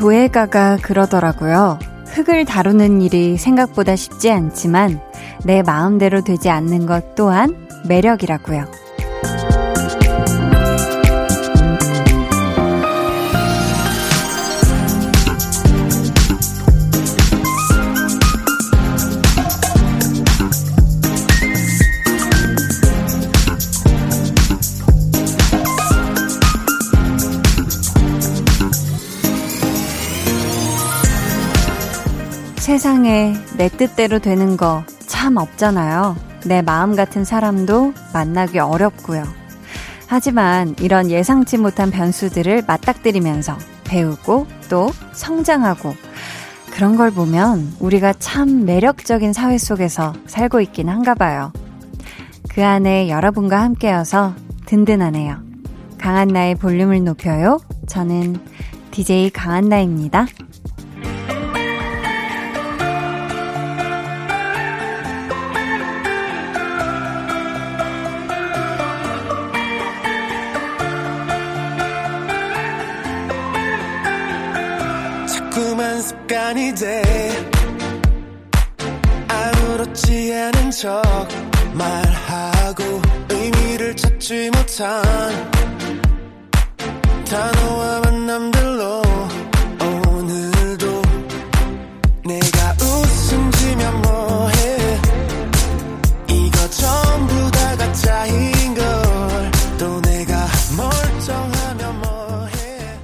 한 도예가가 그러더라고요. 흙을 다루는 일이 생각보다 쉽지 않지만 내 마음대로 되지 않는 것 또한 매력이라고요. 세상에 내 뜻대로 되는 거 참 없잖아요. 내 마음 같은 사람도 만나기 어렵고요. 하지만 이런 예상치 못한 변수들을 맞닥뜨리면서 배우고 또 성장하고 그런 걸 보면 우리가 참 매력적인 사회 속에서 살고 있긴 한가 봐요. 그 안에 여러분과 함께여서 든든하네요. 강한나의 볼륨을 높여요. 저는 DJ 강한나입니다. 찾지 못한 단어와 만남들로 오늘도 내가 웃음 지면 뭐해 이거 전부 다 가짜인 걸 또 내가 멀쩡하면 뭐해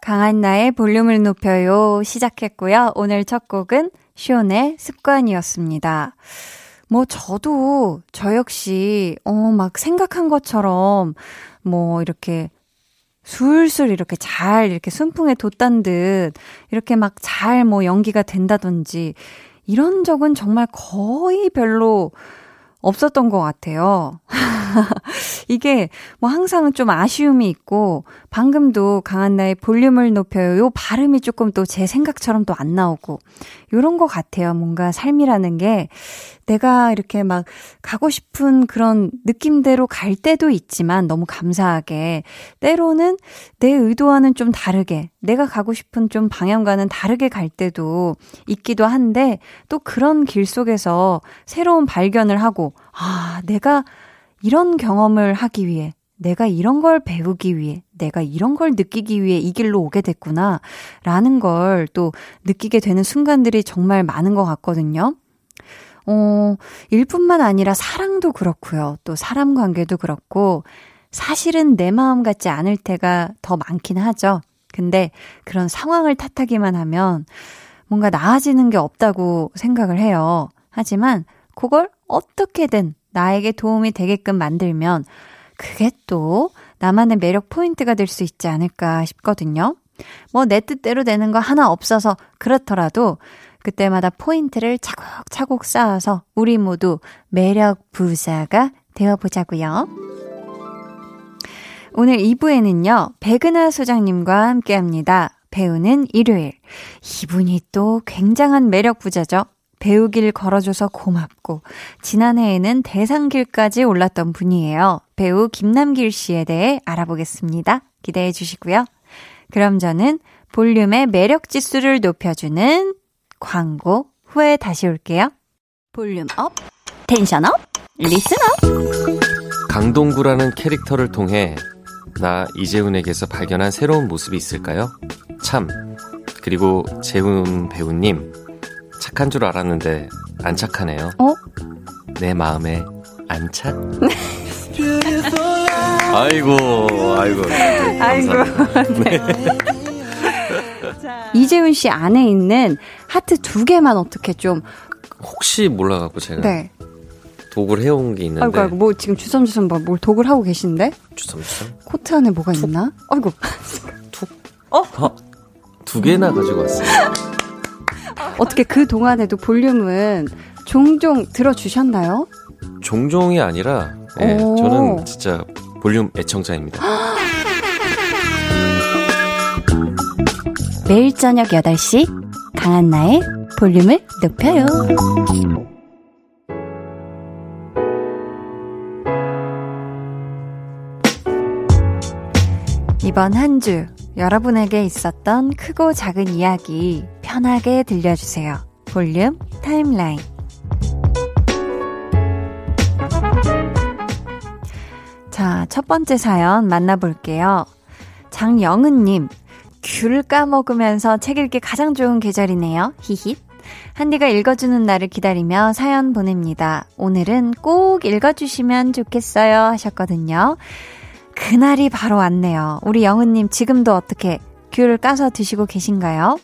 강한 나의 볼륨을 높여요 시작했고요. 오늘 첫 곡은 쇼의 습관이었습니다. 뭐 저도 저 역시 어 막 생각한 것처럼 뭐 이렇게 술술 이렇게 잘 이렇게 순풍에 돋단 듯 이렇게 막 잘 뭐 연기가 된다든지 이런 적은 정말 거의 별로 없었던 것 같아요. 이게 뭐 항상 좀 아쉬움이 있고 방금도 강한나의 볼륨을 높여요. 요 발음이 조금 또 제 생각처럼 또 안 나오고 요런 것 같아요. 뭔가 삶이라는 게 내가 이렇게 막 가고 싶은 그런 느낌대로 갈 때도 있지만 너무 감사하게 때로는 내 의도와는 좀 다르게 내가 가고 싶은 좀 방향과는 다르게 갈 때도 있기도 한데 또 그런 길 속에서 새로운 발견을 하고 아, 내가 이런 경험을 하기 위해 내가 이런 걸 배우기 위해, 내가 이런 걸 느끼기 위해 이 길로 오게 됐구나, 라는 걸 또 느끼게 되는 순간들이 정말 많은 것 같거든요. 어, 일뿐만 아니라 사랑도 그렇고요. 또 사람 관계도 그렇고, 사실은 내 마음 같지 않을 때가 더 많긴 하죠. 근데 그런 상황을 탓하기만 하면 뭔가 나아지는 게 없다고 생각을 해요. 하지만 그걸 어떻게든 나에게 도움이 되게끔 만들면 그게 또 나만의 매력 포인트가 될 수 있지 않을까 싶거든요. 뭐 내 뜻대로 되는 거 하나 없어서 그렇더라도 그때마다 포인트를 차곡차곡 쌓아서 우리 모두 매력 부자가 되어보자고요. 오늘 2부에는요, 백은하 소장님과 함께 합니다. 배우는 일요일. 이분이 또 굉장한 매력 부자죠. 배우길 걸어줘서 고맙고, 지난해에는 대상길까지 올랐던 분이에요. 배우 김남길 씨에 대해 알아보겠습니다. 기대해 주시고요. 그럼 저는 볼륨의 매력 지수를 높여주는 광고 후에 다시 올게요. Volume up, tension up, listen up. 강동구라는 캐릭터를 통해 나 이재훈에게서 발견한 새로운 모습이 있을까요? 참. 그리고 재훈 배우님, 착한 줄 알았는데 안 착하네요. 어? 내 마음에 안 착? 아이고, 아이고. 네, 아이고. 네. 이재훈 씨 안에 있는 하트 두 개만 어떻게 좀 혹시 몰라갖고 제가 네. 독을 해온 게 있는데. 아이고, 아이고, 뭐 지금 주섬주섬 뭐, 뭘 독을 하고 계신데? 주섬주섬? 코트 안에 뭐가 툭. 있나? 아이고. 툭? 어? 어? 두 개나 가지고 왔어요. 어떻게 그 동안에도 볼륨은 종종 들어주셨나요? 종종이 아니라, 예, 저는 진짜 볼륨 애청자입니다. 매일 저녁 8시, 강한나의 볼륨을 높여요. 이번 한 주 여러분에게 있었던 크고 작은 이야기 편하게 들려주세요. 볼륨 타임라인. 자, 첫 번째 사연 만나볼게요. 장영은님, 귤 까먹으면서 책 읽기 가장 좋은 계절이네요. 히힛. 한디가 읽어주는 날을 기다리며 사연 보냅니다. 오늘은 꼭 읽어주시면 좋겠어요. 하셨거든요. 그날이 바로 왔네요. 우리 영은님 지금도 어떻게 귤 까서 드시고 계신가요?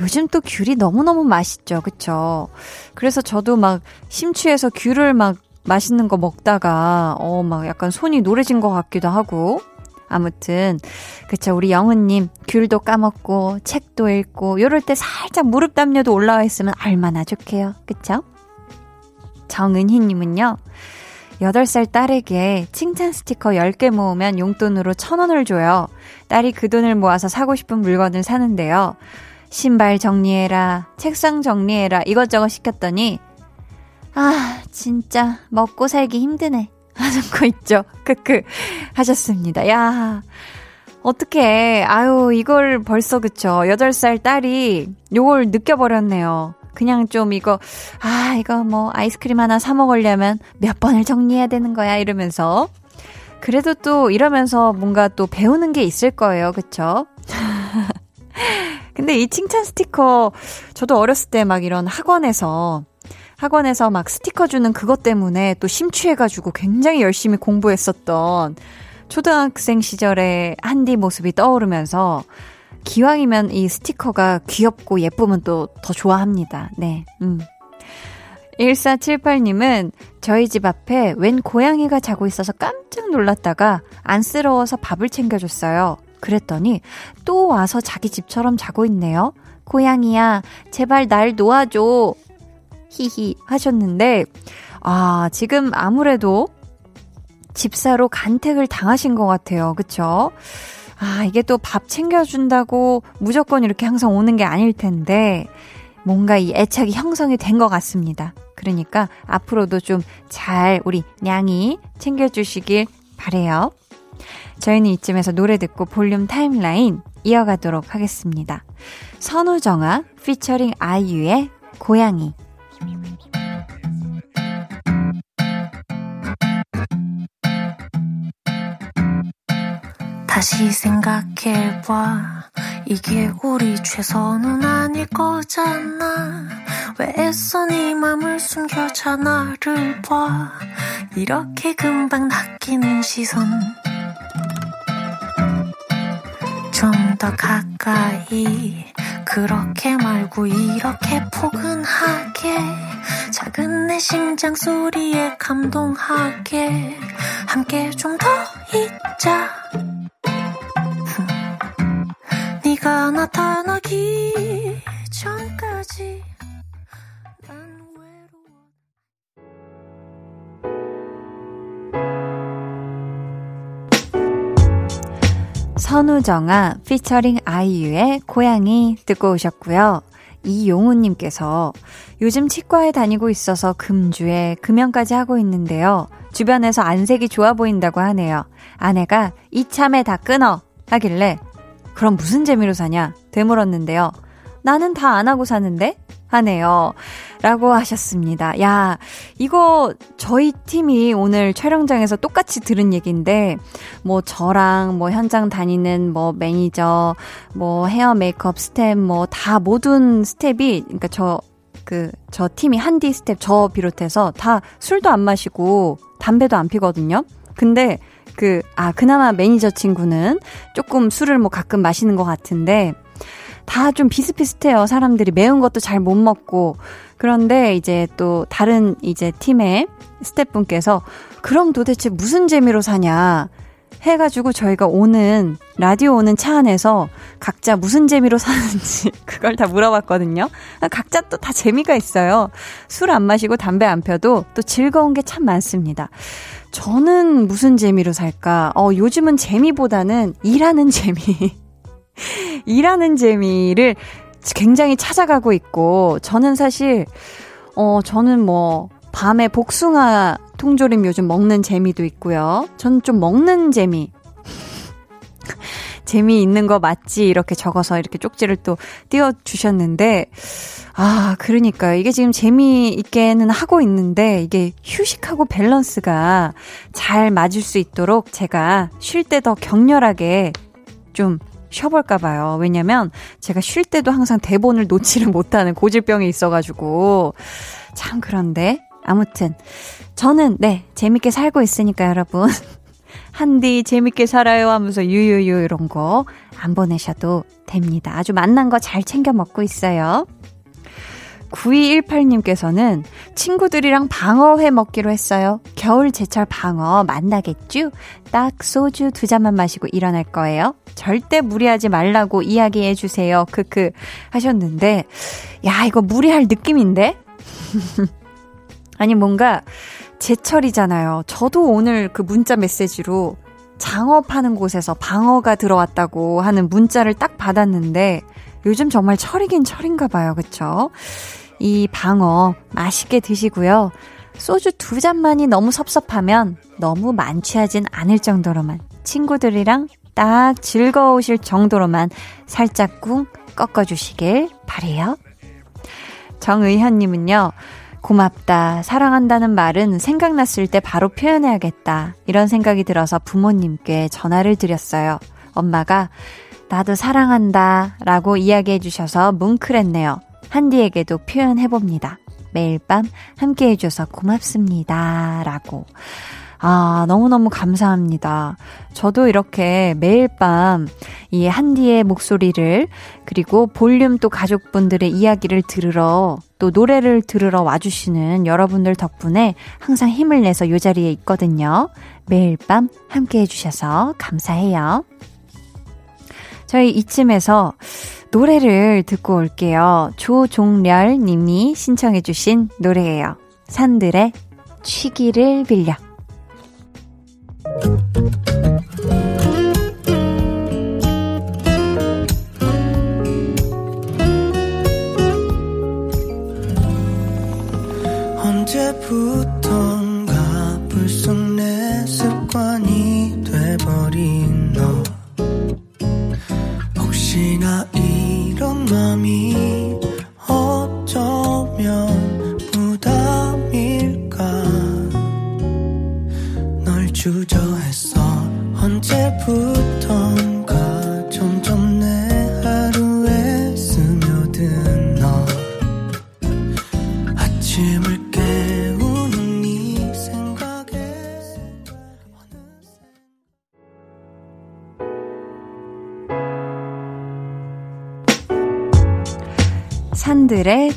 요즘 또 귤이 너무너무 맛있죠. 그쵸? 그래서 저도 막 심취해서 귤을 막 맛있는 거 먹다가, 어, 막 약간 손이 노래진 것 같기도 하고. 아무튼, 그쵸. 우리 영은님, 귤도 까먹고, 책도 읽고, 요럴 때 살짝 무릎 담요도 올라와 있으면 얼마나 좋게요. 그쵸? 정은희님은요, 8살 딸에게 칭찬 스티커 10개 모으면 용돈으로 1000원을 줘요. 딸이 그 돈을 모아서 사고 싶은 물건을 사는데요. 신발 정리해라, 책상 정리해라, 이것저것 시켰더니, 아, 진짜, 먹고 살기 힘드네. 하는 거 있죠. 크크. 하셨습니다. 야 어떻게, 아유, 이걸 벌써 그쵸. 8살 딸이 요걸 느껴버렸네요. 그냥 좀 이거, 아, 이거 뭐 아이스크림 하나 사 먹으려면 몇 번을 정리해야 되는 거야. 이러면서. 그래도 또 이러면서 뭔가 또 배우는 게 있을 거예요. 그쵸? 근데 이 칭찬 스티커, 저도 어렸을 때 막 이런 학원에서, 학원에서 막 스티커 주는 그것 때문에 또 심취해가지고 굉장히 열심히 공부했었던 초등학생 시절의 한디 모습이 떠오르면서 기왕이면 이 스티커가 귀엽고 예쁘면 또 더 좋아합니다. 네, 음. 1478님은 저희 집 앞에 웬 고양이가 자고 있어서 깜짝 놀랐다가 안쓰러워서 밥을 챙겨줬어요. 그랬더니 또 와서 자기 집처럼 자고 있네요. 고양이야, 제발 날 놓아줘. 히히 하셨는데, 아, 지금 아무래도 집사로 간택을 당하신 것 같아요. 그쵸? 아, 이게 또 밥 챙겨준다고 무조건 이렇게 항상 오는 게 아닐 텐데, 뭔가 이 애착이 형성이 된 것 같습니다. 그러니까 앞으로도 좀 잘 우리 냥이 챙겨주시길 바래요. 저희는 이쯤에서 노래 듣고 볼륨 타임라인 이어가도록 하겠습니다. 선우정아 피처링 아이유의 고양이. 다시 생각해봐. 이게 우리 최선은 아닐 거잖아. 왜 애써 네 맘을 숨겨 자 나를 봐? 이렇게 금방 낚이는 시선 더 가까이 그렇게 말고 이렇게 포근하게 작은 내 심장 소리에 감동하게 함께 좀 더 있자. 네가 나타나기 전까지 선우정아 피처링 아이유의 고양이 듣고 오셨고요. 이용우님께서 요즘 치과에 다니고 있어서 금주에 금연까지 하고 있는데요. 주변에서 안색이 좋아 보인다고 하네요. 아내가 이참에 다 끊어 하길래 그럼 무슨 재미로 사냐? 되물었는데요. 나는 다 안 하고 사는데? 하네요. 라고 하셨습니다. 야, 이거 저희 팀이 오늘 촬영장에서 똑같이 들은 얘기인데, 뭐 저랑 뭐 현장 다니는 뭐 매니저, 뭐 헤어 메이크업 스태프, 뭐 다 모든 스태프가, 그러니까 저, 그, 저 팀이 한디 스태프 저 비롯해서 다 술도 안 마시고 담배도 안 피거든요. 근데 그, 아, 그나마 매니저 친구는 조금 술을 뭐 가끔 마시는 것 같은데, 다 좀 비슷비슷해요. 사람들이 매운 것도 잘 못 먹고. 그런데 이제 또 다른 이제 팀의 스태프분께서 그럼 도대체 무슨 재미로 사냐 해가지고 저희가 오는 라디오 오는 차 안에서 각자 무슨 재미로 사는지 그걸 다 물어봤거든요. 각자 또 다 재미가 있어요. 술 안 마시고 담배 안 펴도 또 즐거운 게 참 많습니다. 저는 무슨 재미로 살까? 어, 요즘은 재미보다는 일하는 재미. 일하는 재미를 굉장히 찾아가고 있고, 저는 사실, 어, 저는 뭐, 밤에 복숭아 통조림 요즘 먹는 재미도 있고요. 저는 좀 먹는 재미. 재미있는 거 맞지? 이렇게 적어서 이렇게 쪽지를 또 띄워주셨는데, 아, 그러니까요. 이게 지금 재미있게는 하고 있는데, 이게 휴식하고 밸런스가 잘 맞을 수 있도록 제가 쉴 때 더 격렬하게 좀 쉬어볼까 봐요. 왜냐면 제가 쉴 때도 항상 대본을 놓지를 못하는 고질병이 있어가지고. 참 그런데. 아무튼, 저는, 네, 재밌게 살고 있으니까 여러분. 한디 재밌게 살아요 하면서 유유유 이런 거 안 보내셔도 됩니다. 아주 맛난 거 잘 챙겨 먹고 있어요. 9218님께서는 친구들이랑 방어회 먹기로 했어요. 겨울 제철 방어 만나겠죠? 딱 소주 두 잔만 마시고 일어날 거예요. 절대 무리하지 말라고 이야기해 주세요. 크크 하셨는데, 야, 이거 무리할 느낌인데? 아니, 뭔가 제철이잖아요. 저도 오늘 그 문자 메시지로 장어 파는 곳에서 방어가 들어왔다고 하는 문자를 딱 받았는데, 요즘 정말 철이긴 철인가 봐요. 그쵸? 이 방어 맛있게 드시고요. 소주 두 잔만이 너무 섭섭하면 너무 만취하진 않을 정도로만 친구들이랑 딱 즐거우실 정도로만 살짝 꿍 꺾어주시길 바래요. 정의현님은요. 고맙다. 사랑한다는 말은 생각났을 때 바로 표현해야겠다. 이런 생각이 들어서 부모님께 전화를 드렸어요. 엄마가 나도 사랑한다. 라고 이야기해 주셔서 뭉클했네요. 한디에게도 표현해봅니다. 매일 밤 함께 해줘서 고맙습니다. 라고. 아, 너무너무 감사합니다. 저도 이렇게 매일 밤 이 한디의 목소리를 그리고 볼륨 또 가족분들의 이야기를 들으러 또 노래를 들으러 와주시는 여러분들 덕분에 항상 힘을 내서 이 자리에 있거든요. 매일 밤 함께 해주셔서 감사해요. 저희 이쯤에서 노래를 듣고 올게요. 조종렬 님이 신청해주신 노래예요. 산들의 취기를 빌려. 언제부턴 혹시나 이런 맘이 어쩌면 부담일까? 널 주저했어 언제부턴가 점점 내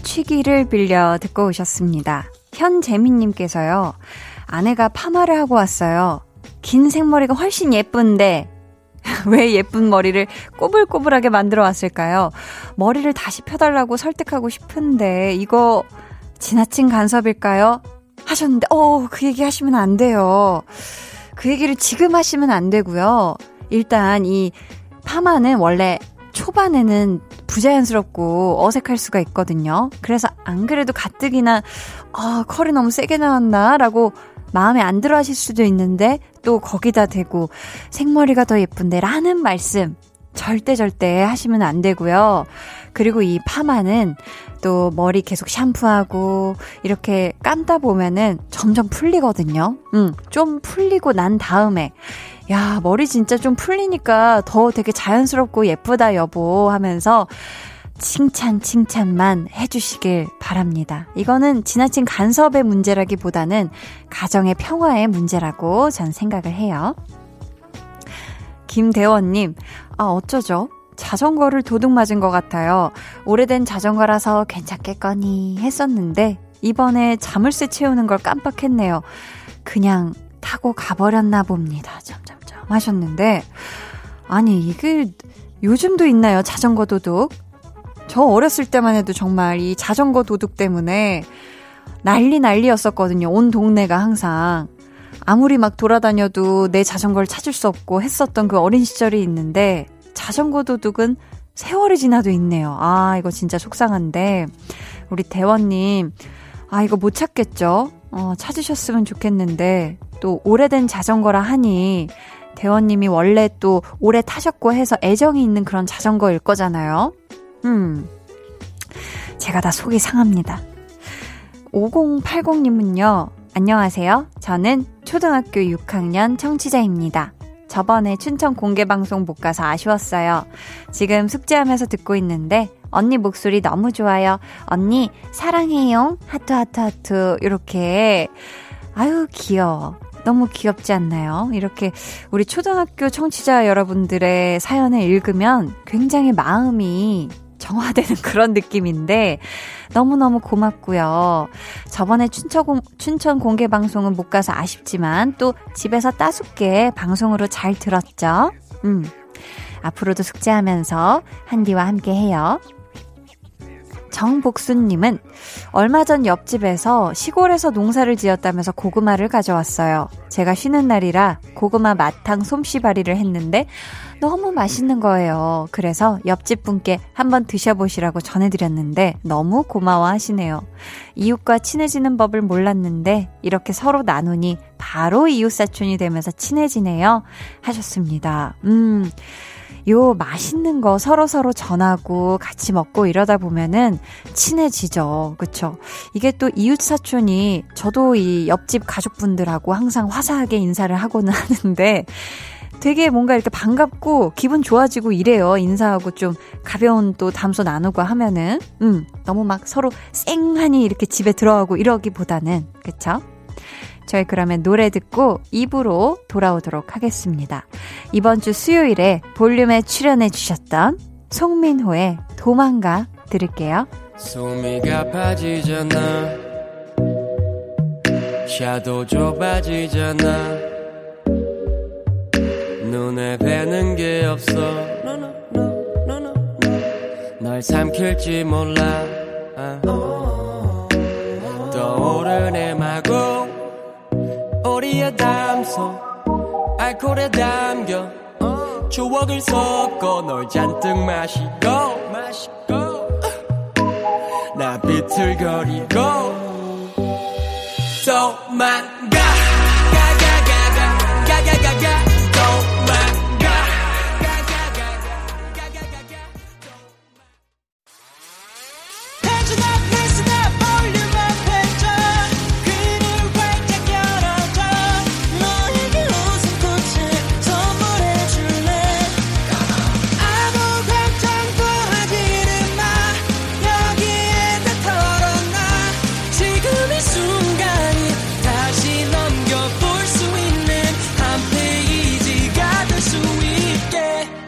취기를 빌려 듣고 오셨습니다. 현재민님께서요, 아내가 파마를 하고 왔어요. 긴 생머리가 훨씬 예쁜데, 왜 예쁜 머리를 꼬불꼬불하게 만들어 왔을까요? 머리를 다시 펴달라고 설득하고 싶은데, 이거 지나친 간섭일까요? 하셨는데, 어, 그 얘기 하시면 안 돼요. 그 얘기를 지금 하시면 안 되고요. 일단 이 파마는 원래 초반에는 부자연스럽고 어색할 수가 있거든요. 그래서 안 그래도 가뜩이나 아, 컬이 너무 세게 나왔나라고 마음에 안 들어 하실 수도 있는데 또 거기다 대고 생머리가 더 예쁜데 라는 말씀 절대 절대 하시면 안 되고요. 그리고 이 파마는 또 머리 계속 샴푸하고 이렇게 감다 보면은 점점 풀리거든요. 음, 좀 풀리고 난 다음에 야, 머리 진짜 좀 풀리니까 더 되게 자연스럽고 예쁘다, 여보 하면서 칭찬, 칭찬만 해주시길 바랍니다. 이거는 지나친 간섭의 문제라기보다는 가정의 평화의 문제라고 전 생각을 해요. 김대원님, 아, 어쩌죠? 자전거를 도둑 맞은 것 같아요. 오래된 자전거라서 괜찮겠거니 했었는데, 이번에 자물쇠 채우는 걸 깜빡했네요. 그냥 타고 가버렸나 봅니다. 점점점 하셨는데, 아니, 이게 요즘도 있나요? 자전거 도둑? 저 어렸을 때만 해도 정말 이 자전거 도둑 때문에 난리 난리였었거든요. 온 동네가 항상. 아무리 막 돌아다녀도 내 자전거를 찾을 수 없고 했었던 그 어린 시절이 있는데 자전거 도둑은 세월이 지나도 있네요. 아, 이거 진짜 속상한데. 우리 대원님, 아, 이거 못 찾겠죠? 어, 찾으셨으면 좋겠는데, 또 오래된 자전거라 하니 대원님이 원래 또 오래 타셨고 해서 애정이 있는 그런 자전거일 거잖아요. 음. 제가 다 속이 상합니다. 5080님은요, 안녕하세요. 저는 초등학교 6학년 청취자입니다. 저번에 춘천 공개 방송 못 가서 아쉬웠어요. 지금 숙제하면서 듣고 있는데 언니 목소리 너무 좋아요. 언니 사랑해요. 하트 하트 하트 이렇게 아유 귀여워. 너무 귀엽지 않나요? 이렇게 우리 초등학교 청취자 여러분들의 사연을 읽으면 굉장히 마음이 정화되는 그런 느낌인데 너무너무 고맙고요. 저번에 춘천, 공, 춘천 공개 방송은 못 가서 아쉽지만 또 집에서 따숩게 방송으로 잘 들었죠? 음. 앞으로도 숙제하면서 한디와 함께 해요. 정복수님은 얼마 전 옆집에서 시골에서 농사를 지었다면서 고구마를 가져왔어요. 제가 쉬는 날이라 고구마 마탕 솜씨발이를 했는데 너무 맛있는 거예요. 그래서 옆집 분께 한번 드셔보시라고 전해드렸는데 너무 고마워 하시네요. 이웃과 친해지는 법을 몰랐는데 이렇게 서로 나누니 바로 이웃사촌이 되면서 친해지네요. 하셨습니다. 음. 요 맛있는 거 서로 서로 전하고 같이 먹고 이러다 보면은 친해지죠. 그쵸? 이게 또 이웃사촌이 저도 이 옆집 가족분들하고 항상 화사하게 인사를 하고는 하는데 되게 뭔가 이렇게 반갑고 기분 좋아지고 이래요. 인사하고 좀 가벼운 또 담소 나누고 하면은. 음, 너무 막 서로 쌩하니 이렇게 집에 들어가고 이러기보다는. 그쵸? 저희 그러면 노래 듣고 입으로 돌아오도록 하겠습니다. 이번 주 수요일에 볼륨에 출연해 주셨던 송민호의 도망가 들을게요. 소미가 빠지잖아 샤도 좁아지잖아 눈에 뵈는 게 없어 널 삼킬지 몰라 아. 떠오르네 마구 우리의 담소. 알코올에 담겨. 추억을 섞어 널 잔뜩 마시고 나 비틀거리고. 도망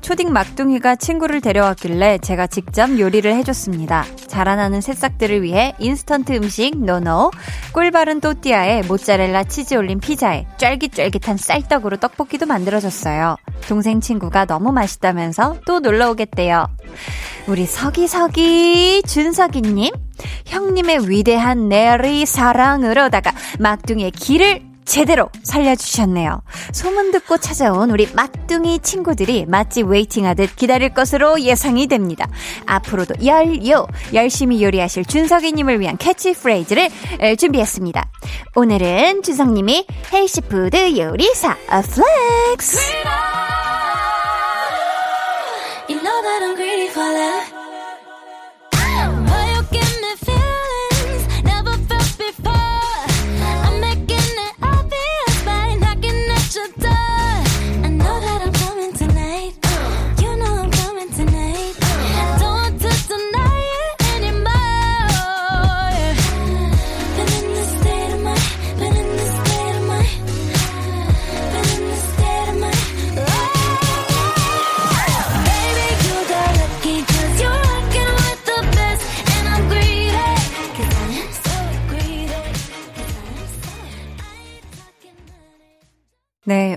초딩 막둥이가 친구를 데려왔길래 제가 직접 요리를 해줬습니다. 자라나는 새싹들을 위해 인스턴트 음식 no no, 꿀바른 또띠아에 모짜렐라 치즈 올린 피자에 쫄깃쫄깃한 쌀떡으로 떡볶이도 만들어줬어요. 동생 친구가 너무 맛있다면서 또 놀러 오겠대요. 우리 서기서기 준석이님, 형님의 위대한 내리 사랑으로다가 막둥이의 길을 제대로 살려주셨네요. 소문 듣고 찾아온 우리 막둥이 친구들이 맛집 waiting하듯 기다릴 것으로 예상이 됩니다. 앞으로도 열요 열심히 요리하실 준석이님을 위한 캐치프레이즈를 에, 준비했습니다. 오늘은 준석님이 healthy food 요리사 아, flex. You know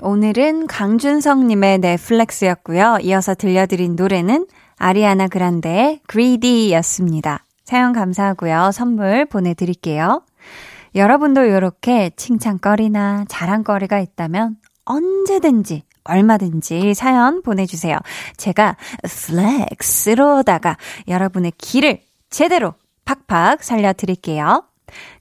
오늘은 강준성님의 넷플렉스였고요. 이어서 들려드린 노래는 아리아나 그란데의 Greedy였습니다. 사연 감사하고요. 선물 보내드릴게요. 여러분도 이렇게 칭찬거리나 자랑거리가 있다면 언제든지 얼마든지 사연 보내주세요. 제가 플렉스로다가 여러분의 길을 제대로 팍팍 살려드릴게요.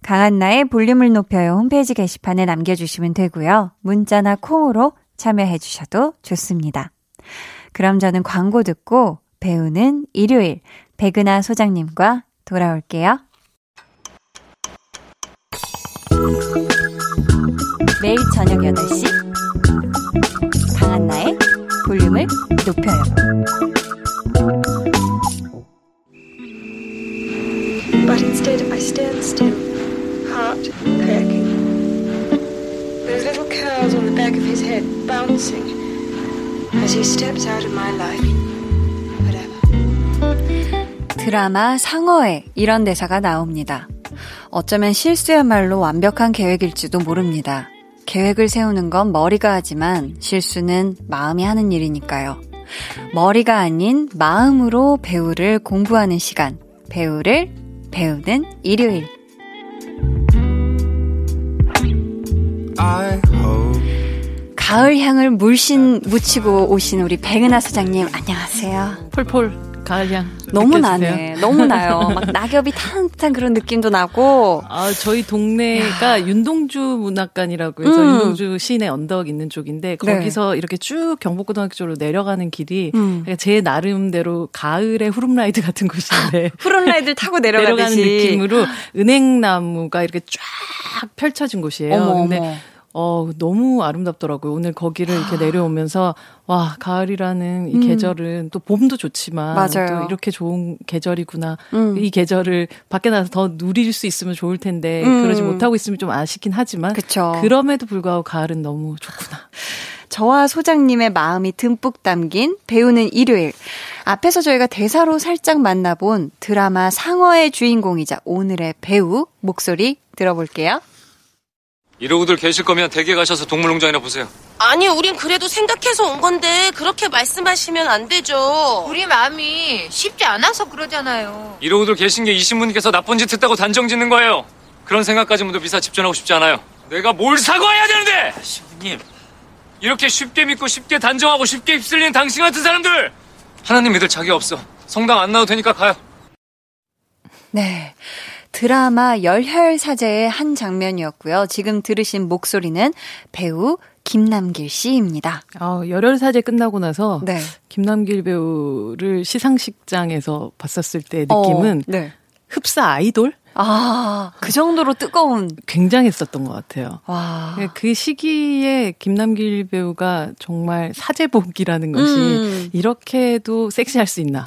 강한나의 볼륨을 높여요 홈페이지 게시판에 남겨주시면 되고요. 문자나 콩으로 참여해 주셔도 좋습니다. 그럼 저는 광고 듣고 배우는 일요일 백은하 소장님과 돌아올게요. 매일 저녁 8시 강한나의 볼륨을 높여요. 드라마 상어에 이런 대사가 나옵니다. 어쩌면 실수야말로 완벽한 계획일지도 모릅니다. 계획을 세우는 건 머리가 하지만 실수는 마음이 하는 일이니까요. 머리가 아닌 마음으로 배우를 공부하는 시간. 배우를 배우는 일요일. 가을 향을 물씬 묻히고 오신 우리 백은하 소장님 안녕하세요. 폴폴 가을향 너무 느껴지세요? 나네. 너무 나요. 막 낙엽이 타는 듯한 그런 느낌도 나고. 아, 저희 동네가 윤동주 문학관이라고 해서 음. 윤동주 시내 언덕 있는 쪽인데 거기서 이렇게 쭉 경복고등학교 쪽으로 내려가는 길이 음. 그러니까 제 나름대로 가을의 후룸라이드 같은 곳인데 푸른라이들 타고 내려가는. 느낌으로 은행나무가 이렇게 쫙 펼쳐진 곳이에요. 어머, 근데 어머. 어, 너무 아름답더라고요. 오늘 거기를 이렇게 내려오면서, 와, 가을이라는 이 음. 계절은 또 봄도 좋지만, 맞아요. 또 이렇게 좋은 계절이구나. 음. 이 계절을 밖에 나가서 더 누릴 수 있으면 좋을 텐데, 음. 그러지 못하고 있으면 좀 아쉽긴 하지만, 그쵸. 그럼에도 불구하고 가을은 너무 좋구나. 저와 소장님의 마음이 듬뿍 담긴 배우는 일요일. 앞에서 저희가 대사로 살짝 만나본 드라마 상어의 주인공이자 오늘의 배우 목소리 들어볼게요. 이러고들 계실 거면 댁에 가셔서 동물농장이나 보세요. 아니, 우린 그래도 생각해서 온 건데 그렇게 말씀하시면 안 되죠. 우리 마음이 쉽지 않아서 그러잖아요. 이러고들 계신 게 이 신부님께서 나쁜 짓 했다고 단정 짓는 거예요. 그런 생각까지 모두 미사 집전하고 싶지 않아요. 내가 뭘 사과해야 되는데! 신부님. 이렇게 쉽게 믿고 쉽게 단정하고 쉽게 휩쓸리는 당신 같은 사람들! 하나님 믿을 자격 없어. 성당 안 나와도 되니까 가요. 네. 드라마 열혈 사제의 한 장면이었고요. 지금 들으신 목소리는 배우 김남길 씨입니다. 아, 열혈 사제 끝나고 나서, 네. 김남길 배우를 시상식장에서 봤었을 때 느낌은, 어, 네. 흡사 아이돌? 아, 그 정도로 뜨거운. 굉장했었던 것 같아요. 와. 그 시기에 김남길 배우가 정말 사제복이라는 것이 음. 이렇게도 섹시할 수 있나를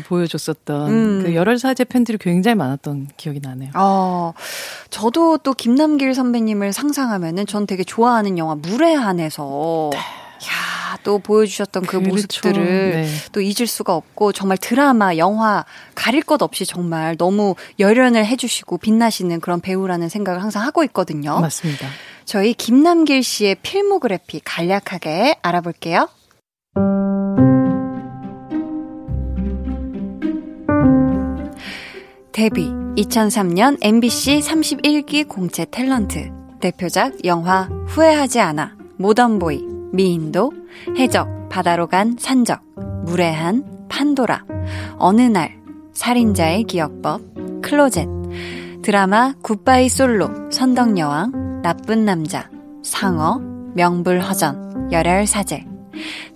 보여줬었던 음. 그 열혈 사제 팬들이 굉장히 많았던 기억이 나네요. 어, 저도 또 김남길 선배님을 상상하면은 전 되게 좋아하는 영화 무례한에서 야, 또 보여주셨던 그 그렇죠. 모습들을 네. 또 잊을 수가 없고 정말 드라마, 영화 가릴 것 없이 정말 너무 열연을 해주시고 빛나시는 그런 배우라는 생각을 항상 하고 있거든요. 맞습니다. 저희 김남길 씨의 필모그래피 간략하게 알아볼게요. 데뷔 2003년 MBC 31기 공채 탤런트. 대표작 영화 후회하지 않아. 모던보이 미인도. 해적 바다로 간 산적. 무례한 판도라. 어느 날 살인자의 기억법 클로젯. 드라마 굿바이 솔로 선덕여왕. 나쁜 남자 상어 명불허전 열혈사제.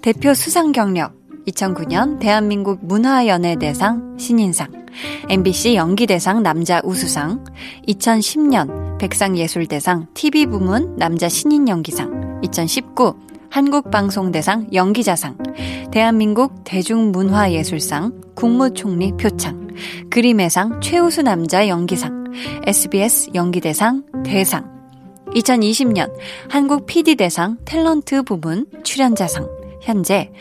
대표 수상 경력 2009년 대한민국 문화연예대상 신인상 MBC 연기대상 남자 우수상 2010년 백상예술대상 TV부문 남자 신인 연기상 2019 한국방송대상 연기자상 대한민국 대중문화예술상 국무총리 표창 그림의 상 최우수 남자 연기상 SBS 연기대상 대상 2020년 한국 PD대상 탤런트 부문 출연자상 현재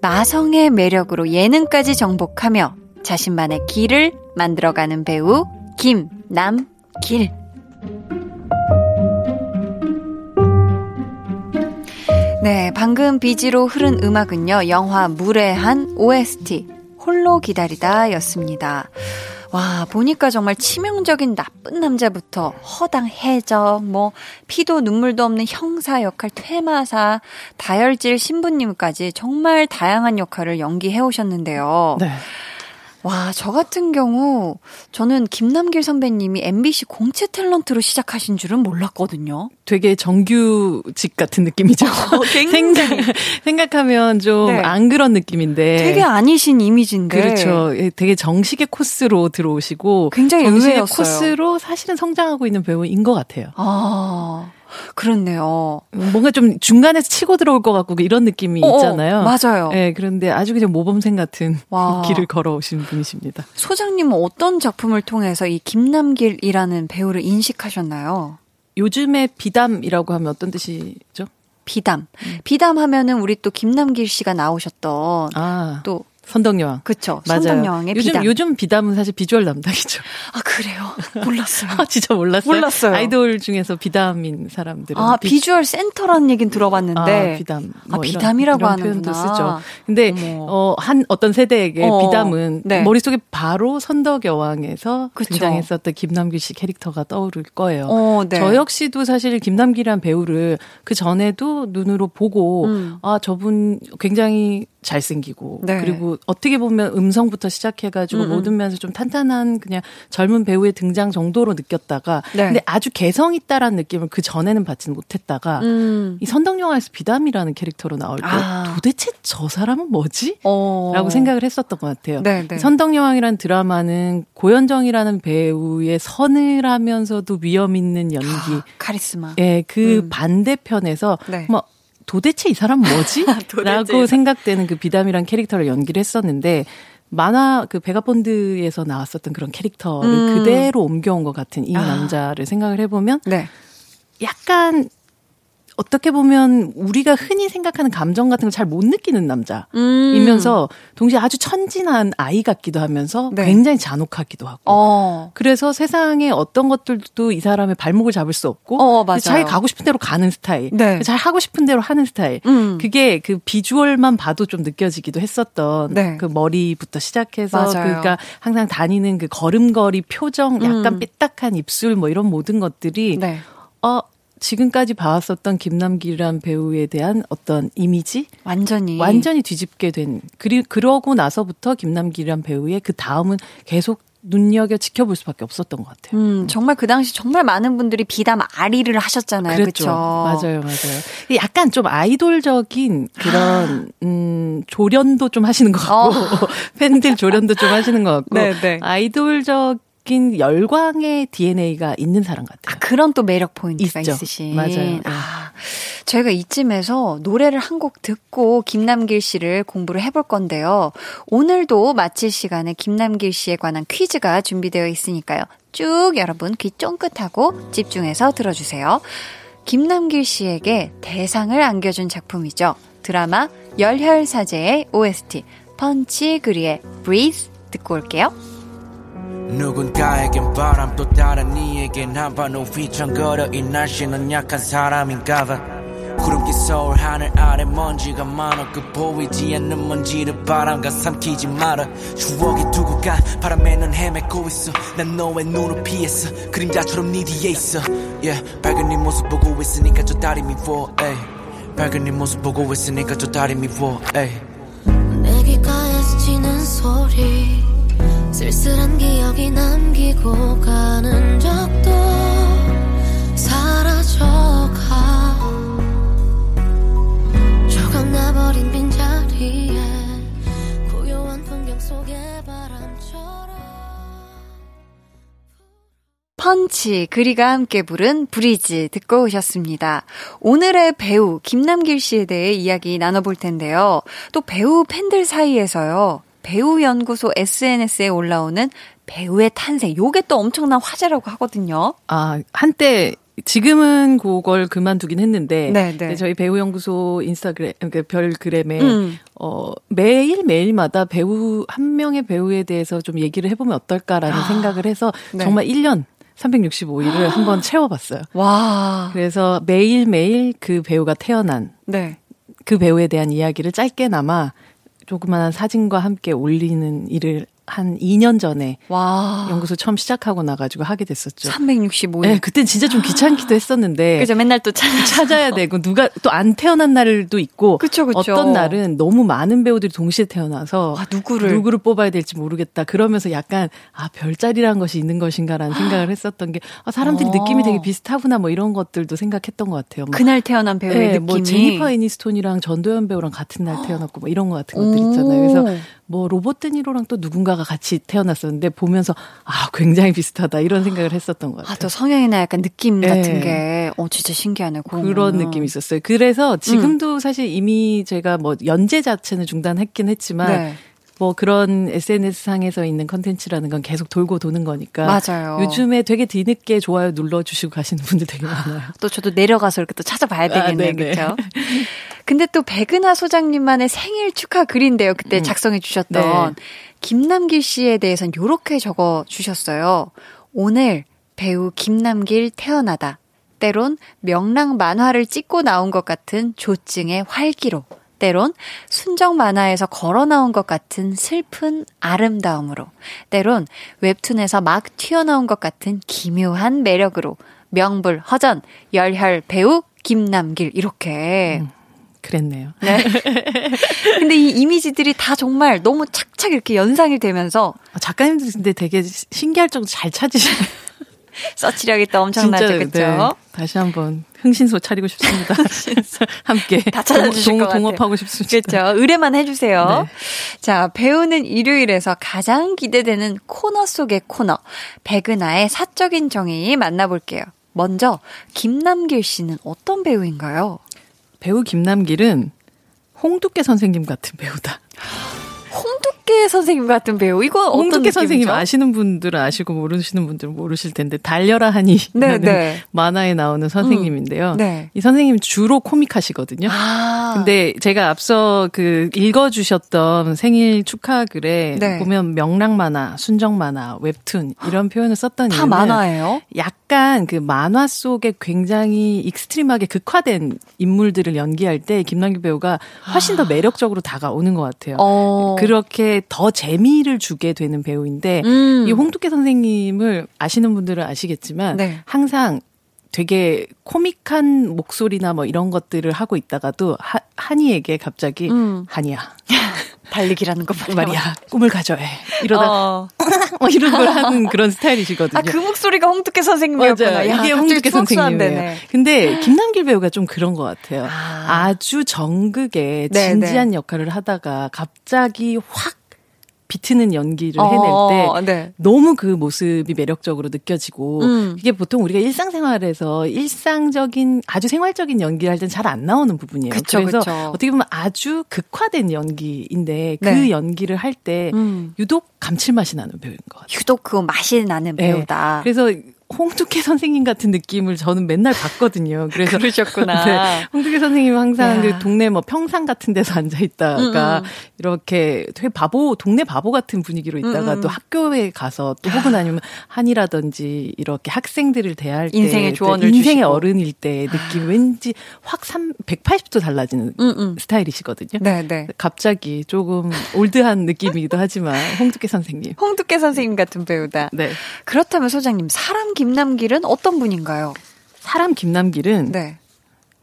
마성의 매력으로 예능까지 정복하며 자신만의 길을 만들어가는 배우 김남길. 네, 방금 비지로 흐른 음악은요, 영화 무례한 OST, 홀로 기다리다 였습니다. 와, 보니까 정말 치명적인 나쁜 남자부터 허당 해적, 뭐, 피도 눈물도 없는 형사 역할 퇴마사, 다혈질 신부님까지 정말 다양한 역할을 연기해 오셨는데요. 네. 와, 저 같은 경우, 저는 김남길 선배님이 MBC 공채 탤런트로 시작하신 줄은 몰랐거든요. 되게 정규직 같은 느낌이죠. 어. 생각, 하면 좀 네. 안 그런 느낌인데. 되게 아니신 이미지인데. 그렇죠. 예, 되게 정식의 코스로 들어오시고 굉장히 정식의 의외였어요. 코스로 사실은 성장하고 있는 배우인 것 같아요. 아, 그렇네요. 뭔가 좀 중간에서 치고 들어올 것 같고 이런 느낌이 어, 어, 있잖아요. 맞아요. 예, 그런데 아주 그냥 모범생 같은 와. 길을 걸어오신 분이십니다. 소장님은 어떤 작품을 통해서 이 김남길이라는 배우를 인식하셨나요? 요즘에 비담이라고 하면 어떤 뜻이죠? 비담. 비담 하면은 우리 또 김남길 씨가 나오셨던 아, 또 선덕여왕. 그쵸. 맞아요. 선덕여왕의 요즘 비담. 요즘 비담은 사실 비주얼 담당이죠. 아 그래요? 몰랐어요. 아, 진짜 몰랐어요. 몰랐어요. 아이돌 중에서 비담인 사람들은 아 비- 비주얼 센터라는 얘기는 들어봤는데 아, 비담. 아, 뭐 이런- 비담이라고 이런 하는구나. 표현도 쓰죠. 근데 어머. 어, 한 어떤 세대에게 어, 비담은 네. 머릿속에 바로 선덕여왕에서 그쵸. 등장했었던 김남길 씨 캐릭터가 떠오를 거예요. 어, 네. 저 역시도 사실 김남길이란 배우를 그 전에도 눈으로 보고 음. 아 저분 굉장히 잘생기고 네. 그리고 어떻게 보면 음성부터 시작해가지고 음, 음. 모든 면에서 좀 탄탄한 그냥 젊은 배우의 등장 정도로 느꼈다가 네. 근데 아주 개성 있다라는 느낌을 그 전에는 받지는 못했다가 음. 이 선덕 영화에서 비담이라는 캐릭터로 나올 때 아. 도대체 저 사람은 뭐지? 어. 라고 생각을 했었던 것 같아요. 네, 네. 선덕 여왕이라는 드라마는 고현정이라는 배우의 서늘하면서도 위험 있는 연기. 카리스마. 예, 그 음. 반대편에서 네. 뭐 도대체 이 사람 뭐지? 라고. 생각되는 그 비담이란 캐릭터를 연기를 했었는데 만화 그 베가본드에서 나왔었던 그런 캐릭터를 음. 그대로 옮겨온 것 같은 이 아. 남자를 생각을 해보면 네. 약간 어떻게 보면 우리가 흔히 생각하는 감정 같은 걸 잘 못 느끼는 남자이면서 동시에 아주 천진한 아이 같기도 하면서 네. 굉장히 잔혹하기도 하고 어. 그래서 세상에 어떤 것들도 이 사람의 발목을 잡을 수 없고 어. 자기 가고 싶은 대로 가는 스타일, 네. 잘 하고 싶은 대로 하는 스타일. 음. 그게 그 비주얼만 봐도 좀 느껴지기도 했었던 네. 그 머리부터 시작해서 맞아요. 그러니까 항상 다니는 그 걸음걸이 표정, 약간 음. 삐딱한 입술 뭐 이런 모든 것들이 네. 어 지금까지 봐왔었던 김남길이란 배우에 대한 어떤 이미지 완전히 완전히 뒤집게 된 그리 그러고 나서부터 김남길이란 배우의 그 다음은 계속 눈여겨 지켜볼 수밖에 없었던 것 같아요. 음, 정말 그 당시 정말 많은 분들이 비담 아리를 하셨잖아요. 그렇죠. 맞아요, 맞아요. 약간 좀 아이돌적인 그런 음 조련도 좀 하시는 것 같고 팬들 조련도 좀 하시는 것 같고 어. 네, 네. 아이돌적 인 열광의 DNA가 있는 사람 같아요. 그런 또 매력 포인트가 있죠. 있으신. 맞아요. 네. 아, 저희가 이쯤에서 노래를 한 곡 듣고 김남길 씨를 공부를 해볼 건데요. 오늘도 마칠 시간에 김남길 씨에 관한 퀴즈가 준비되어 있으니까요. 쭉 여러분 귀 쫑긋하고 집중해서 들어주세요. 김남길 씨에게 대상을 안겨준 작품이죠. 드라마 열혈사제의 OST 펀치 그리의 Breathe 듣고 올게요. 누군가에겐 바람 또 다른 이에겐 한반도 휘청거려 이 날씨는 약한 사람인가 봐. 구름기 서울 하늘 아래 먼지가 많아 그 보이지 않는 먼지를 바람과 삼키지 마라. 추억이 두고 가. 바람에 넌 헤매고 있어. 난 너의 눈을 피했어. 그림자처럼 네 뒤에 있어. Yeah, 밝은 네 모습 보고 있으니까 저 다리 미워 에이. 밝은 네 모습 보고 있으니까 저 다리 미워 에이. 내 귓가에 스치는 소리 쓸쓸한 기억이 남기고 가는 적도 사라져가 조각 나버린 빈자리에 고요한 풍경 속의 바람처럼 펀치 그리가 함께 부른 브리즈 듣고 오셨습니다. 오늘의 배우 김남길 씨에 대해 이야기 나눠볼 텐데요. 또 배우 팬들 사이에서요. 배우 연구소 SNS에 올라오는 배우의 탄생 요게 또 엄청난 화제라고 하거든요. 아, 한때 지금은 그걸 그만두긴 했는데 네, 네. 저희 배우 연구소 인스타그램 그러니까 별그램에 음. 어 매일 매일마다 배우 한 명의 배우에 대해서 좀 얘기를 해 보면 어떨까라는 생각을 해서 네. 정말 1년 365일을 한번 채워봤어요. 와. 그래서 매일 매일 그 배우가 태어난 네. 그 배우에 대한 이야기를 짧게나마 조그마한 사진과 함께 올리는 일을 한 2년 전에 와. 연구소 처음 시작하고 나가지고 하게 됐었죠. 365일. 네, 그땐 진짜 좀 귀찮기도 했었는데. 그죠. 맨날 또 찾아. 찾아야 되고 누가 또 안 태어난 날도 있고 그쵸, 그쵸. 어떤 날은 너무 많은 배우들이 동시에 태어나서 아, 누구를. 누구를 뽑아야 될지 모르겠다. 그러면서 약간 아 별자리라는 것이 있는 것인가라는 생각을 했었던 게 아, 사람들이 어. 느낌이 되게 비슷하구나 뭐 이런 것들도 생각했던 것 같아요. 뭐, 그날 태어난 배우의 네, 느낌이. 뭐 제니퍼 애니스톤이랑 전도연 배우랑 같은 날 태어났고 뭐 이런 것 같은 것들 오. 있잖아요. 그래서 뭐 로봇 드니로랑 또 누군가가 같이 태어났었는데 보면서 아 굉장히 비슷하다 이런 생각을 했었던 것 같아요. 아, 또 성향이나 약간 느낌 네. 같은 게, 어, 진짜 신기하네. 그런. 느낌이 있었어요. 그래서 음. 지금도 사실 이미 제가 뭐 연재 자체는 중단했긴 했지만 네. 뭐 그런 SNS 상에서 있는 컨텐츠라는 건 계속 돌고 도는 거니까 맞아요. 요즘에 되게 뒤늦게 좋아요 눌러 주시고 가시는 분들 되게 많아요. 또 저도 내려가서 이렇게 또 찾아봐야 되겠네요. 네네. 그렇죠? 근데 또 백은하 소장님만의 생일 축하 글인데요. 그때 작성해 주셨던 네. 김남길 씨에 대해서는 요렇게 적어 주셨어요. 오늘 배우 김남길 태어나다. 때론 명랑 만화를 찍고 나온 것 같은 조증의 활기로. 때론 순정 만화에서 걸어 나온 것 같은 슬픈 아름다움으로. 때론 웹툰에서 막 튀어나온 것 같은 기묘한 매력으로. 명불 허전 열혈 배우 김남길 이렇게. 그랬네요. 네. 근데 이 이미지들이 다 정말 너무 착착 이렇게 연상이 되면서 아, 작가님들 근데 되게 신기할 정도 잘 찾으시네요. 서치력이 또 엄청나죠, 그렇죠? 네. 다시 한번 흥신소 차리고 싶습니다. 함께 다 찾아주실 동. 동업하고 싶습니다. 그렇죠. 의뢰만 해주세요. 네. 자, 배우는 일요일에서 가장 기대되는 코너 속의 코너. 백은하의 사적인 정의 만나볼게요. 먼저, 김남길 씨는 어떤 배우인가요? 배우 김남길은 홍두깨 선생님 같은 배우다. 홍두깨 선생님 같은 배우. 이거 홍두깨 선생님? 아시는 분들은 아시고 모르시는 분들은 모르실 텐데 달려라 하니 네, 네. 만화에 나오는 선생님인데요. 네. 이 선생님 주로 코믹하시거든요. 아. 근데 제가 앞서 그 읽어 주셨던 생일 축하 글에 네. 보면 명랑 만화, 순정 만화, 웹툰 이런 표현을 썼던 다 이유는 만화예요? 약간 그 만화 속에 굉장히 extreme하게 극화된 인물들을 연기할 때 김남길 배우가 훨씬 더 매력적으로 다가오는 것 같아요. 어. 그렇게 더 재미를 주게 되는 배우인데 음. 이 홍두깨 선생님을 아시는 분들은 아시겠지만 네. 항상 되게 코믹한 목소리나 뭐 이런 것들을 하고 있다가도 하, 한이에게 갑자기 음. 한이야 달리기라는 거 말이야 꿈을 가져야 해 이러다 어. 뭐 이런 걸 하는 그런 스타일이시거든요. 아, 그 목소리가 홍두깨 선생님이었구나. 야, 이게 홍두깨. 선생님이에요. 근데 김남길 배우가 좀 그런 것 같아요. 아. 아. 주 정극에 네, 진지한 역할을 하다가 갑자기 확 비트는 연기를 해낼 어, 때 네. 너무 그 모습이 매력적으로 느껴지고 음. 이게 보통 우리가 일상생활에서 일상적인 아주 생활적인 연기할 땐 잘 안 나오는 부분이에요. 그쵸, 래서 그쵸. 어떻게 보면 아주 극화된 연기인데 그 네. 연기를 할때 음. 유독 감칠맛이 나는 배우인 것 같아요. 유독 그 맛이 나는 네. 배우다. 그래서 홍두깨 선생님 같은 느낌을 저는 맨날 봤거든요. 그래서 그러셨구나. 네. 홍두깨 선생님 항상 야. 그 동네 뭐 평상 같은 데서 앉아 있다가 음, 음. 이렇게 되게 바보 동네 바보 같은 분위기로 있다가 음, 음. 또 학교에 가서 또 혹은 아니면 한이라든지 이렇게 학생들을 대할 때 인생의 또 조언을 인생의 주시고. 어른일 때 느낌 왠지 확 3, 180도 달라지는 음, 음. 스타일이시거든요. 네, 네. 갑자기 조금 올드한 느낌이기도 하지만 홍두깨 선생님. 홍두깨 선생님 같은 배우다. 네. 그렇다면 소장님, 사람 김남길은 어떤 분인가요? 사람 김남길은 네.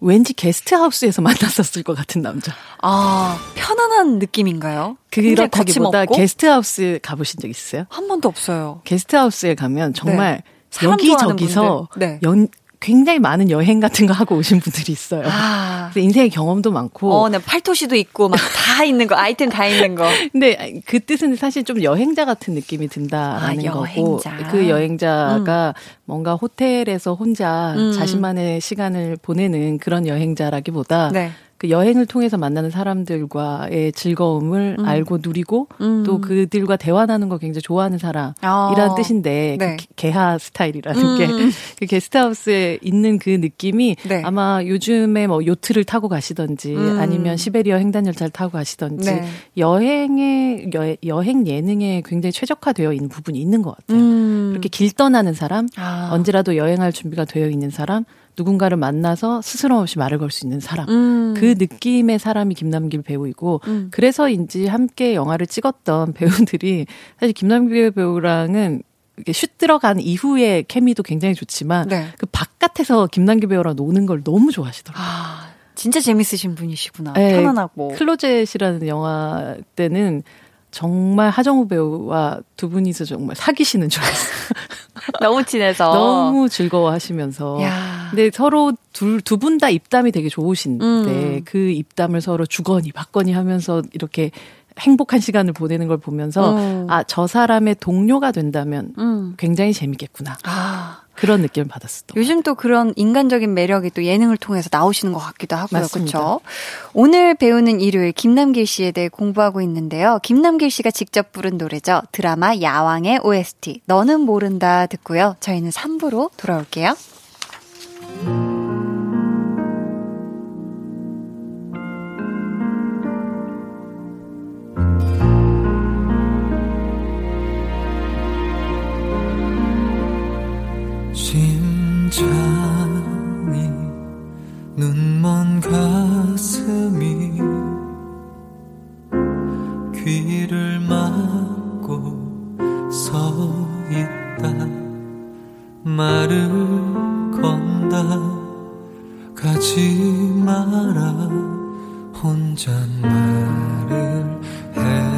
왠지 게스트하우스에서 만났었을 것 같은 남자. 아, 편안한 느낌인가요? 그렇다기보다? 게스트하우스 가보신 적 있어요? 한 번도 없어요. 게스트하우스에 가면 정말 좋아하는 여기저기서. 네. 연, 굉장히 많은 여행 같은 거 하고 오신 분들이 있어요. 아. 그래서 인생의 경험도 많고. 어, 네, 팔토시도 있고, 막 다 있는 거, 아이템 다 있는 거. 근데 그 뜻은 사실 좀 여행자 같은 느낌이 든다라는 아, 거고 여행자. 그 여행자가 뭔가 호텔에서 혼자 음. 자신만의 시간을 보내는 그런 여행자라기보다 네. 그 여행을 통해서 만나는 사람들과의 즐거움을 음. 알고 누리고 음. 또 그들과 대화 나누는 걸 굉장히 좋아하는 사람이라는 아. 뜻인데 네. 그 개하 스타일이라는 음. 게그 게스트하우스에 있는 그 느낌이 네. 아마 요즘에 뭐 요트를 타고 가시던지 음. 아니면 시베리아 횡단 열차를 타고 가시던지 네. 여행의 여, 여행 예능에 굉장히 최적화되어 있는 부분이 있는 것 같아요. 음. 그렇게 길 떠나는 사람, 아. 언제라도 여행할 준비가 되어 있는 사람, 누군가를 만나서 스스럼 없이 말을 걸 수 있는 사람. 음. 그 느낌의 사람이 김남길 배우이고 음. 그래서인지 함께 영화를 찍었던 배우들이 사실 김남길 배우랑은 이렇게 슛 들어간 이후의 케미도 굉장히 좋지만 네. 그 바깥에서 김남길 배우랑 노는 걸 너무 좋아하시더라고요. 아, 진짜 재밌으신 분이시구나. 네, 편안하고. 클로젯이라는 영화 때는 정말 하정우 배우와 두 분이서 정말 사귀시는 줄 알았어요. 너무 친해서. 너무 즐거워하시면서. 야. 근데 서로 둘, 두 분 다 입담이 되게 좋으신데 음. 그 입담을 서로 주거니 받거니 하면서 이렇게 행복한 시간을 보내는 걸 보면서 음. 아, 저 사람의 동료가 된다면 음. 굉장히 재밌겠구나. 아. 그런 느낌을 받았어요. 요즘 또 그런 인간적인 매력이 또 예능을 통해서 나오시는 것 같기도 하고요. 그렇죠? 오늘 배우는 일요일 김남길 씨에 대해 공부하고 있는데요. 김남길 씨가 직접 부른 노래죠. 드라마 야왕의 OST 너는 모른다 듣고요. 저희는 3부로 돌아올게요. 심장이 눈먼 가슴이 귀를 막고 서 있다. 말을 건다. 가지 마라. 혼잣말을 해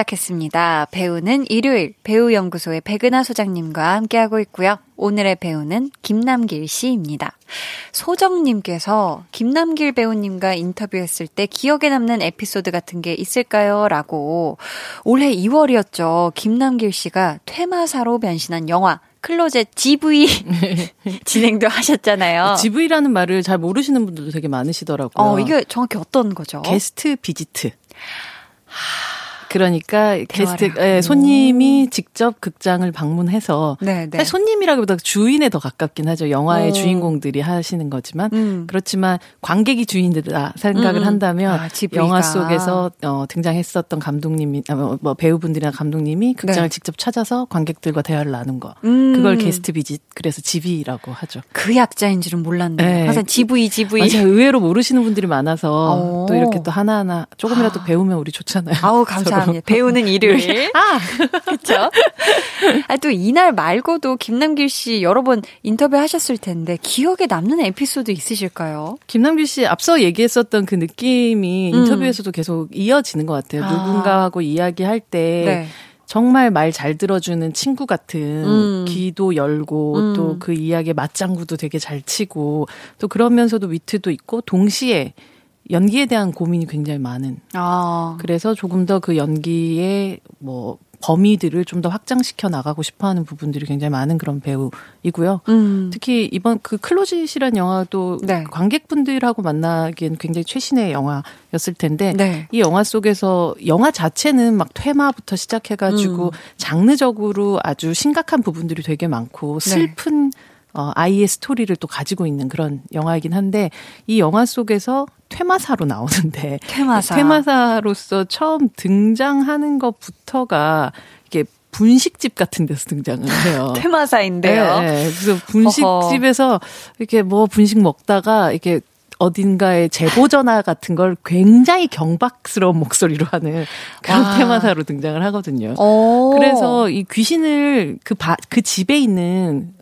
시작했습니다. 배우는 일요일 배우연구소의 백은하 소장님과 함께하고 있고요. 오늘의 배우는 김남길 씨입니다. 소정님께서 김남길 배우님과 인터뷰했을 때 기억에 남는 에피소드 같은 게 있을까요? 라고 올해 2월이었죠. 김남길 씨가 퇴마사로 변신한 영화 클로젯 GV 진행도 하셨잖아요. GV라는 말을 잘 모르시는 분들도 되게 많으시더라고요. 어, 이게 정확히 어떤 거죠? 게스트 비지트. 그러니까 게스트 예. 손님이 직접 극장을 방문해서 네, 네. 사실 손님이라기보다 주인에 더 가깝긴 하죠. 영화의 어. 주인공들이 하시는 거지만 음. 그렇지만 관객이 주인들이다 생각을 음, 음. 한다면 아. 영화 속에서 어, 등장했었던 감독님이 아, 뭐, 뭐 배우분들이나 감독님이 극장을 네. 직접 찾아서 관객들과 대화를 나눈 거. 음. 그걸 게스트 비짓 그래서 GV라고 하죠. 그 약자인 줄은 몰랐네요. 네. 항상 GV, GV. 맞아요. 의외로 모르시는 분들이 많아서 오. 또 이렇게 또 하나하나 조금이라도 배우면 우리 좋잖아요. 아우, 감사 합니다. 배우는 일요일. 아, 그쵸? 아, 또 이날 말고도 김남길 씨 여러 번 인터뷰 하셨을 텐데, 기억에 남는 에피소드 있으실까요? 김남길 씨 앞서 얘기했었던 그 느낌이 음. 인터뷰에서도 계속 이어지는 것 같아요. 아. 누군가하고 이야기할 때 네. 정말 말 잘 들어주는 친구 같은 음. 귀도 열고 음. 또그 이야기에 맞장구도 되게 잘 치고 또 그러면서도 위트도 있고 동시에 연기에 대한 고민이 굉장히 많은 아. 그래서 조금 더 그 연기의 뭐 범위들을 좀 더 확장시켜 나가고 싶어 하는 부분들이 굉장히 많은 그런 배우이고요. 음. 특히 이번 그 클로짓이란 영화도 네. 관객분들하고 만나기엔 굉장히 최신의 영화였을 텐데 네. 이 영화 속에서 영화 자체는 막 퇴마부터 시작해가지고 음. 장르적으로 아주 심각한 부분들이 되게 많고 네. 슬픈 어, 아이의 스토리를 또 가지고 있는 그런 영화이긴 한데 이 영화 속에서 퇴마사로 나오는데 퇴마사. 퇴마사로서 처음 등장하는 것부터가 이게 분식집 같은 데서 등장을 해요. 테마사인데요. 네, 네. 그래서 분식집에서 이렇게 뭐 분식 먹다가 이렇게 어딘가에 제보 전화 같은 걸 굉장히 경박스러운 목소리로 하는 그런 와. 테마사로 등장을 하거든요. 오. 그래서 이 귀신을 그, 바, 그 집에 있는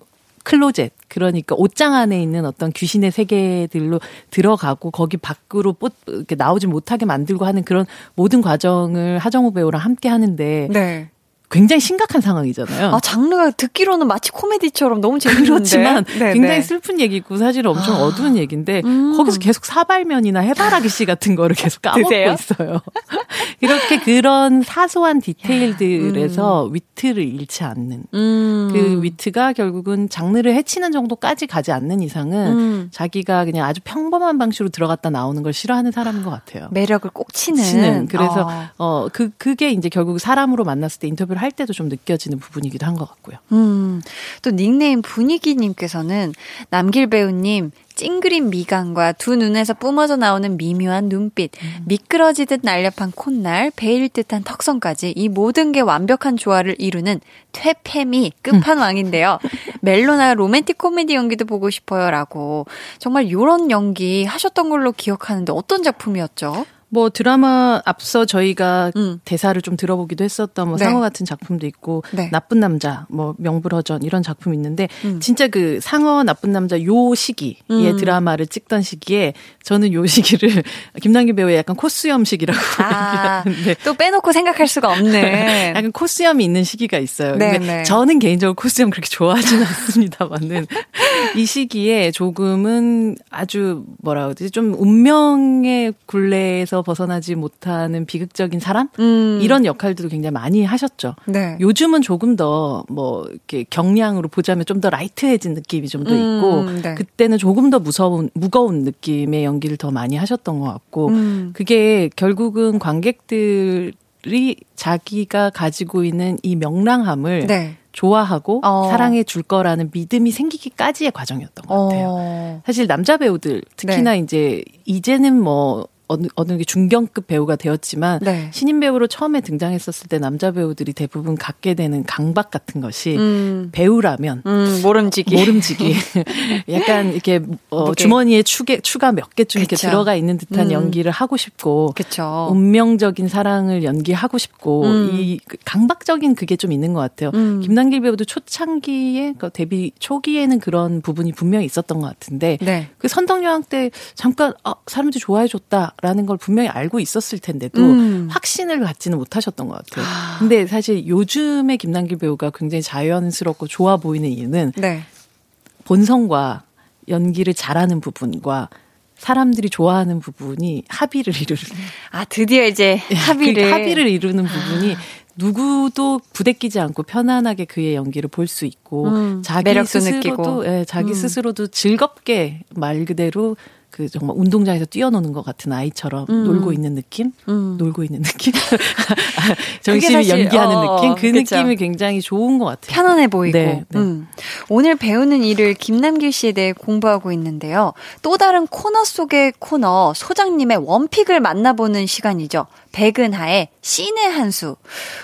클로젯 그러니까 옷장 안에 있는 어떤 귀신의 세계들로 들어가고 거기 밖으로 뽀, 이렇게 나오지 못하게 만들고 하는 그런 모든 과정을 하정우 배우랑 함께 하는데 네. 굉장히 심각한 상황이잖아요. 아, 장르가 듣기로는 마치 코미디처럼 너무 재밌는데. 그렇지만 네, 굉장히 네. 슬픈 얘기고 사실 엄청 아. 어두운 얘기인데 음. 거기서 계속 사발면이나 해바라기 씨 같은 거를 계속 까먹고 드세요? 있어요. 이렇게 그런 사소한 디테일들에서 위트를 잃지 않는 음. 그 위트가 결국은 장르를 해치는 정도까지 가지 않는 이상은 음. 자기가 그냥 아주 평범한 방식으로 들어갔다 나오는 걸 싫어하는 사람인 것 같아요. 매력을 꼭 치는. 치는. 그래서 어. 어 그 그게 이제 결국 사람으로 만났을 때 인터뷰를 할 때도 좀 느껴지는 부분이기도 한 것 같고요. 음, 또 닉네임 분위기님께서는 남길 배우님 찡그린 미간과 두 눈에서 뿜어져 나오는 미묘한 눈빛, 미끄러지듯 날렵한 콧날, 베일 듯한 턱선까지 이 모든 게 완벽한 조화를 이루는 퇴폐미 끝판왕인데요. 멜로나 로맨틱 코미디 연기도 보고 싶어요라고 정말 요런 연기 하셨던 걸로 기억하는데 어떤 작품이었죠? 뭐 드라마 앞서 저희가 대사를 좀 들어보기도 했었던 뭐 네. 상어 같은 작품도 있고 네. 나쁜 남자 뭐 명불허전 이런 작품 있는데 음. 진짜 그 상어 나쁜 남자 요 시기에 음. 드라마를 찍던 시기에 저는 요 시기를 김남기 배우의 약간 코수염식이라고 아, 얘기하는데 또 빼놓고 생각할 수가 없네. 약간 코수염이 있는 시기가 있어요. 네, 근데 네. 저는 개인적으로 코수염 그렇게 좋아하지는 않습니다만은 이 시기에 조금은 아주 뭐라 그러지 좀 운명의 굴레에서 벗어나지 못하는 비극적인 사람 음. 이런 역할들도 굉장히 많이 하셨죠. 네. 요즘은 조금 더 뭐 이렇게 경량으로 보자면 좀 더 라이트해진 느낌이 좀더 음, 있고 네. 그때는 조금 더 무서운 무거운 느낌의 연기를 더 많이 하셨던 것 같고 음. 그게 결국은 관객들 이 자기가 가지고 있는 이 명랑함을 네. 좋아하고 어. 사랑해 줄 거라는 믿음이 생기기까지의 과정이었던 것 같아요. 어. 사실 남자 배우들 특히나 네. 이제 이제는 뭐 어느 어느 게 중견급 배우가 되었지만 네. 신인 배우로 처음에 등장했었을 때 남자 배우들이 대부분 갖게 되는 강박 같은 것이 음. 배우라면 음, 모름지기. 모름지기. 약간 이렇게 어. 주머니에 추게, 추가 몇 개쯤 이렇게 그쵸. 들어가 있는 듯한 음. 연기를 하고 싶고 그쵸. 운명적인 사랑을 연기하고 싶고 음. 이그 강박적인 그게 좀 있는 것 같아요. 음. 김남길 배우도 초창기에 그 데뷔 초기에는 그런 부분이 분명히 있었던 것 같은데 네. 그 선덕여왕 때 잠깐 아, 사람들이 좋아해 줬다 라는 걸 분명히 알고 있었을 텐데도 음. 확신을 갖지는 못하셨던 것 같아요. 근데 사실 요즘의 김남길 배우가 굉장히 자연스럽고 좋아 보이는 이유는 네. 본성과 연기를 잘하는 부분과 사람들이 좋아하는 부분이 합의를 이루는 아, 드디어 이제 합의를. 그 합의를 이루는 부분이 누구도 부대끼지 않고 편안하게 그의 연기를 볼 수 있고 음, 자기 스스로도 느끼고. 예, 자기 음. 스스로도 즐겁게 말 그대로 그 정말 운동장에서 뛰어노는 것 같은 아이처럼 음. 놀고 있는 느낌, 음. 놀고 있는 느낌, 정신이 연기하는 어, 느낌, 그 그쵸. 느낌이 굉장히 좋은 것 같아요. 편안해 보이고. 네, 네. 음. 오늘 배우는 일을 김남길 씨에 대해 공부하고 있는데요. 또 다른 코너 속의 코너 소장님의 원픽을 만나보는 시간이죠. 백은하의 신의 한수.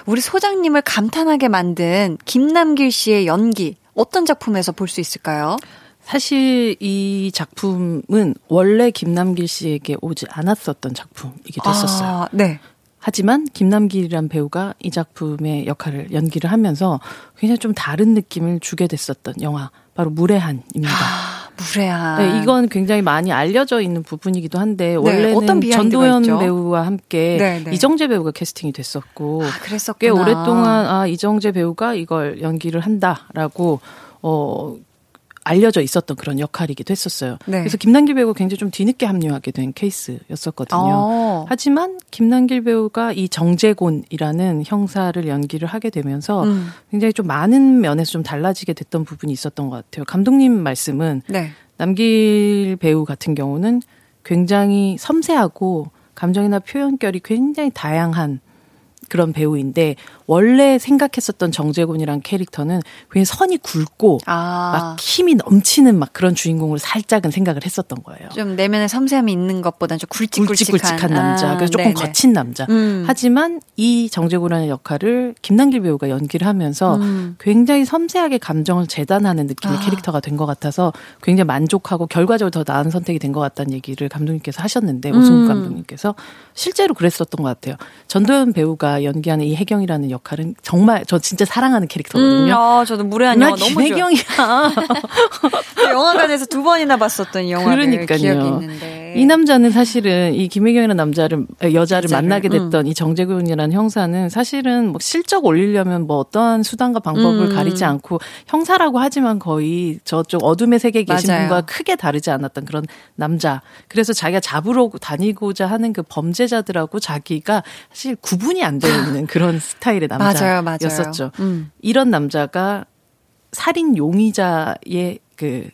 우리 소장님을 감탄하게 만든 김남길 씨의 연기 어떤 작품에서 볼 수 있을까요? 사실 이 작품은 원래 김남길 씨에게 오지 않았었던 작품이기도 했었어요. 아, 네. 하지만 김남길이란 배우가 이 작품의 역할을 연기를 하면서 굉장히 좀 다른 느낌을 주게 됐었던 영화 바로 무례한입니다. 아, 무례한. 네, 이건 굉장히 많이 알려져 있는 부분이기도 한데 원래는 네, 어떤 비하인드가 전도연 있죠? 배우와 함께 네, 네. 이정재 배우가 캐스팅이 됐었고 아, 그랬었구나. 꽤 오랫동안 아 이정재 배우가 이걸 연기를 한다라고 어 알려져 있었던 그런 역할이기도 했었어요. 네. 그래서 김남길 배우가 굉장히 좀 뒤늦게 합류하게 된 케이스였었거든요. 어. 하지만 김남길 배우가 이 정재곤이라는 형사를 연기를 하게 되면서 음. 굉장히 좀 많은 면에서 좀 달라지게 됐던 부분이 있었던 것 같아요. 감독님 말씀은 네. 남길 배우 같은 경우는 굉장히 섬세하고 감정이나 표현결이 굉장히 다양한 그런 배우인데 원래 생각했었던 정재곤이란 캐릭터는 굉장히 선이 굵고 아. 막 힘이 넘치는 막 그런 주인공을 살짝은 생각을 했었던 거예요. 좀 내면에 섬세함이 있는 것보다는 좀 굵직굵직한, 굵직굵직한 남자, 아, 그래서 조금 네네. 거친 남자. 음. 하지만 이 정재곤이라는 역할을 김남길 배우가 연기를 하면서 음. 굉장히 섬세하게 감정을 재단하는 느낌의 아. 캐릭터가 된 것 같아서 굉장히 만족하고 결과적으로 더 나은 선택이 된 것 같다는 얘기를 감독님께서 하셨는데 오승국 음. 감독님께서 실제로 그랬었던 것 같아요. 전도연 배우가 연기하는 이 혜경이라는 역할은 정말 저 진짜 사랑하는 캐릭터거든요. 음, 아, 저도 무례한 나 영화 너무. 김혜경이야. 영화관에서 두 번이나 봤었던 영화를 그러니까요. 기억이 있는데. 이 남자는 사실은 이 김혜경이라는 남자를 어, 여자를 여자를, 만나게 됐던 이 정재균이라는 형사는 사실은 뭐 실적 올리려면 뭐 어떠한 수단과 방법을 음. 가리지 않고 형사라고 하지만 거의 저쪽 어둠의 세계에 계신 맞아요. 분과 크게 다르지 않았던 그런 남자. 그래서 자기가 잡으러 다니고자 하는 그 범죄자들하고 자기가 사실 구분이 안 되어 있는 그런 스타일의 맞아요, 맞아요. 남자였었죠. 음. 이런 남자가 살인 용의자의 그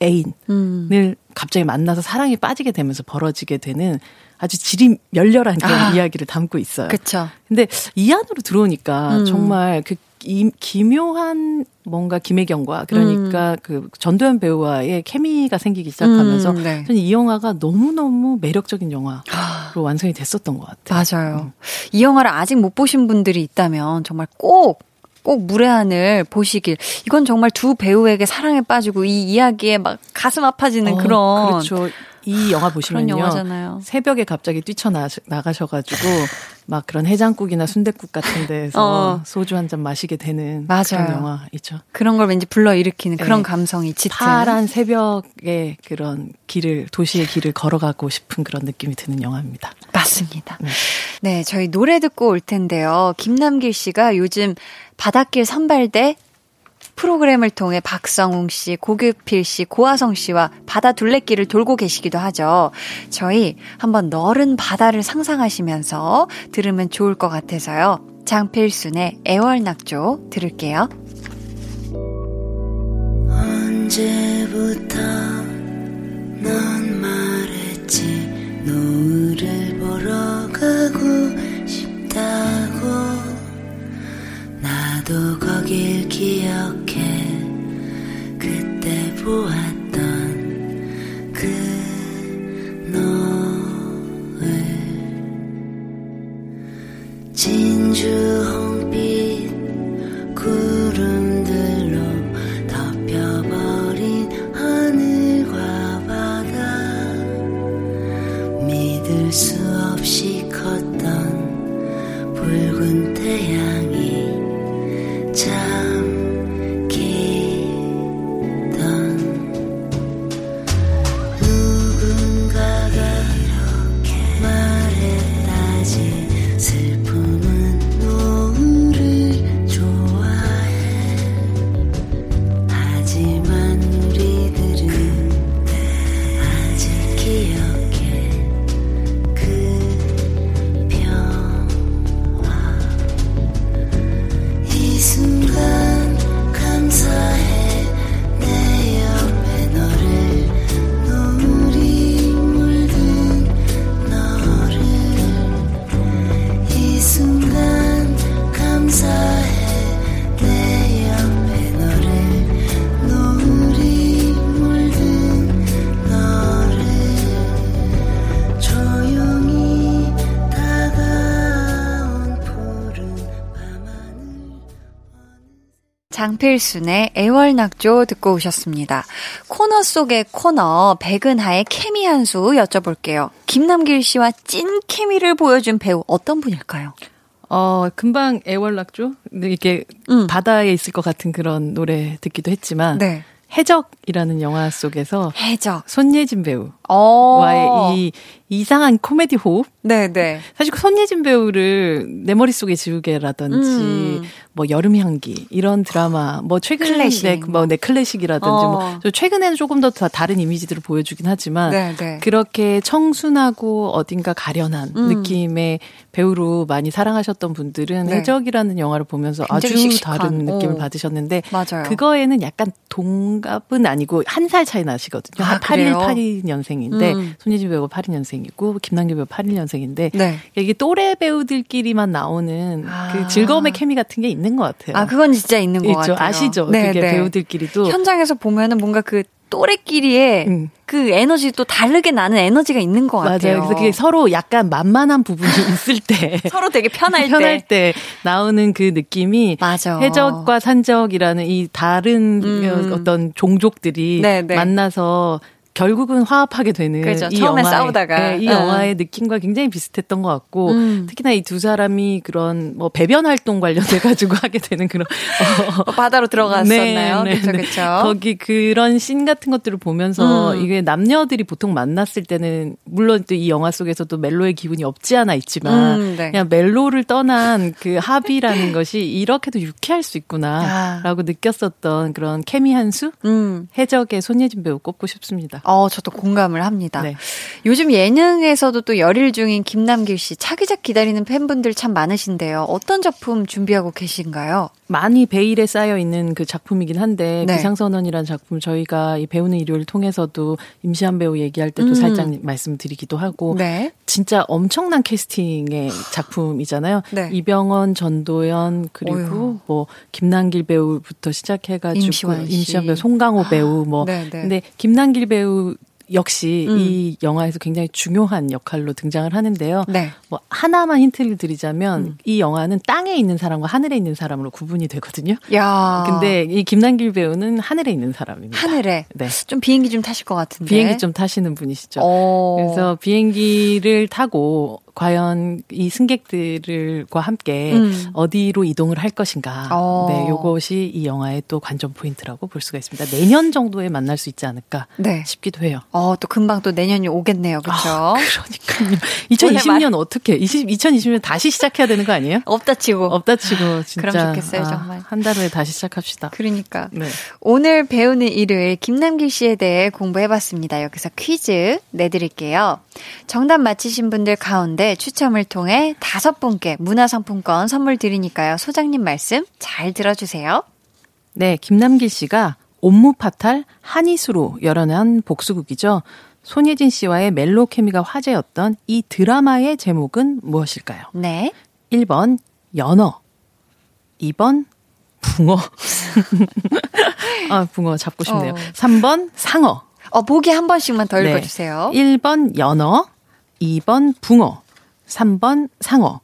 애인을 음. 갑자기 만나서 사랑에 빠지게 되면서 벌어지게 되는 아주 질이 멸렬한 그런 아. 이야기를 담고 있어요. 그쵸. 근데 이 안으로 들어오니까 음. 정말 그 이, 기묘한 뭔가 김혜경과 그러니까 그 전도연 배우와의 케미가 생기기 시작하면서 음, 네. 저는 이 영화가 너무너무 매력적인 영화로 완성이 됐었던 것 같아요. 맞아요. 이 영화를 아직 못 보신 분들이 있다면 정말 꼭, 꼭 무례한을 보시길. 이건 정말 두 배우에게 사랑에 빠지고 이 이야기에 막 가슴 아파지는 어, 그런. 그렇죠. 이 영화 그런 보시면요. 새벽에 갑자기 뛰쳐나가셔 가지고 막 그런 해장국이나 순댓국 같은 데서 어. 소주 한 잔 마시게 되는 맞아요. 그런 영화 있죠. 그런 걸 왠지 불러일으키는 그런 네. 감성이 짙은. 파란 새벽에 그런 길을 도시의 길을 걸어가고 싶은 그런 느낌이 드는 영화입니다. 맞습니다. 네. 네, 저희 노래 듣고 올 텐데요. 김남길 씨가 요즘 바닷길 선발대 프로그램을 통해 박성웅 씨, 고규필 씨, 고아성 씨와 바다 둘레길을 돌고 계시기도 하죠. 저희 한번 너른 바다를 상상하시면서 들으면 좋을 것 같아서요. 장필순의 애월낙조 들을게요. 언제부터 넌 말했지 노을을 보러 가고 싶다고 나도 거길 기억해. 그때 보았던 장필순의 애월낙조 듣고 오셨습니다. 코너 속의 코너 백은하의 케미 한 수 여쭤볼게요. 김남길 씨와 찐 케미를 보여준 배우 어떤 분일까요? 어, 금방 애월낙조? 이게 음. 바다에 있을 것 같은 그런 노래 듣기도 했지만 네. 해적이라는 영화 속에서 해적. 손예진 배우 와의 어. 이 이상한 코미디 호흡? 네네. 사실 그 손예진 배우를 내 머릿속에 지우개라든지 음. 뭐 여름 향기 이런 드라마 뭐 최근에 클래식. 네, 뭐 네, 클래식이라든지 어. 뭐저 최근에는 조금 더 다- 다른 이미지들을 보여주긴 하지만 네네. 그렇게 청순하고 어딘가 가련한 음. 느낌의 배우로 많이 사랑하셨던 분들은 네. 해적이라는 영화를 보면서 아주 씩씩한, 다른 느낌을 어. 받으셨는데 맞아요. 그거에는 약간 동갑은 아니고 한 살 차이 나시거든요. 아, 한 81, 그래요? 82년생인데 음. 손예진 배우가 82년생이고 김남길 배우 81년생인데 네. 이게 또래 배우들끼리만 나오는 아. 그 즐거움의 케미 같은 게 있는 것 같아요. 아, 그건 진짜 있는 것 있죠. 같아요. 아시죠? 네, 그게 네. 배우들끼리도 현장에서 보면은 뭔가 그 또래끼리의 음. 그 에너지 또 다르게 나는 에너지가 있는 것 같아요. 맞아요. 그래서 그게 서로 약간 만만한 부분이 있을 때 서로 되게 편할, 편할 때. 때 나오는 그 느낌이 맞아. 해적과 산적이라는 이 다른 음. 어떤 종족들이 네, 네. 만나서 결국은 화합하게 되는 그렇죠. 이 처음에 영화의- 싸우다가. 네, 이 응. 영화의 느낌과 굉장히 비슷했던 것 같고 음. 특히나 이 두 사람이 그런 뭐 배변 활동 관련해 가지고 하게 되는 그런 어, 바다로 들어갔었나요? 그쵸, 그쵸. 거기 그런 씬 같은 것들을 보면서 음. 이게 남녀들이 보통 만났을 때는 물론 또 이 영화 속에서도 멜로의 기분이 없지 않아 있지만 음, 네. 그냥 멜로를 떠난 그 합이라는 것이 이렇게도 유쾌할 수 아. 있구나라고 느꼈었던 그런 케미 한수 음. 해적의 손예진 배우 꼽고 싶습니다. 어, 저도 공감을 합니다. 네. 요즘 예능에서도 또 열일 중인 김남길 씨 차기작 기다리는 팬분들 참 많으신데요. 어떤 작품 준비하고 계신가요? 많이 베일에 쌓여 있는 그 작품이긴 한데 네. 기상선언이라는 작품 저희가 이 배우는 일요일 통해서도 임시한 배우 얘기할 때도 음. 살짝 말씀드리기도 하고 네. 진짜 엄청난 캐스팅의 작품이잖아요. 네. 이병헌, 전도연 그리고 어휴. 뭐 김남길 배우부터 시작해가지고 임시완 씨. 임시완 배우, 송강호 배우 뭐 네, 네. 근데 김남길 배우 역시 음. 이 영화에서 굉장히 중요한 역할로 등장을 하는데요. 네. 뭐 하나만 힌트를 드리자면 음. 이 영화는 땅에 있는 사람과 하늘에 있는 사람으로 구분이 되거든요. 야. 근데 이 김남길 배우는 하늘에 있는 사람입니다. 하늘에 네. 좀 비행기 좀 타실 것 같은데. 비행기 좀 타시는 분이시죠. 어. 그래서 비행기를 타고 과연 이 승객들과 함께 음. 어디로 이동을 할 것인가. 어. 네, 요것이 이 영화의 또 관전 포인트라고 볼 수가 있습니다. 내년 정도에 만날 수 있지 않을까 네. 싶기도 해요. 어, 또 금방 또 내년이 오겠네요. 그렇죠? 아, 그러니까요. 2020년 어떻게? 20, 2020년 다시 시작해야 되는 거 아니에요? 없다 치고. 없다 치고 진짜 그럼 좋겠어요, 아, 정말. 한달 후에 다시 시작합시다. 그러니까. 네. 오늘 배우는 일요일 김남길 씨에 대해 공부해 봤습니다. 여기서 퀴즈 내 드릴게요. 정답 맞히신 분들 가운데 추첨을 통해 다섯 분께 문화상품권 선물 드리니까요. 소장님 말씀 잘 들어주세요. 네, 김남길 씨가 옴무 파탈 한이수로 열어낸 복수극이죠. 손예진 씨와의 멜로 케미가 화제였던 이 드라마의 제목은 무엇일까요? 네. 1번 연어 2번 붕어 아 붕어 잡고 싶네요. 어. 3번 상어 어, 보기 한 번씩만 더 네. 읽어주세요. 1번 연어 2번 붕어 3번 상어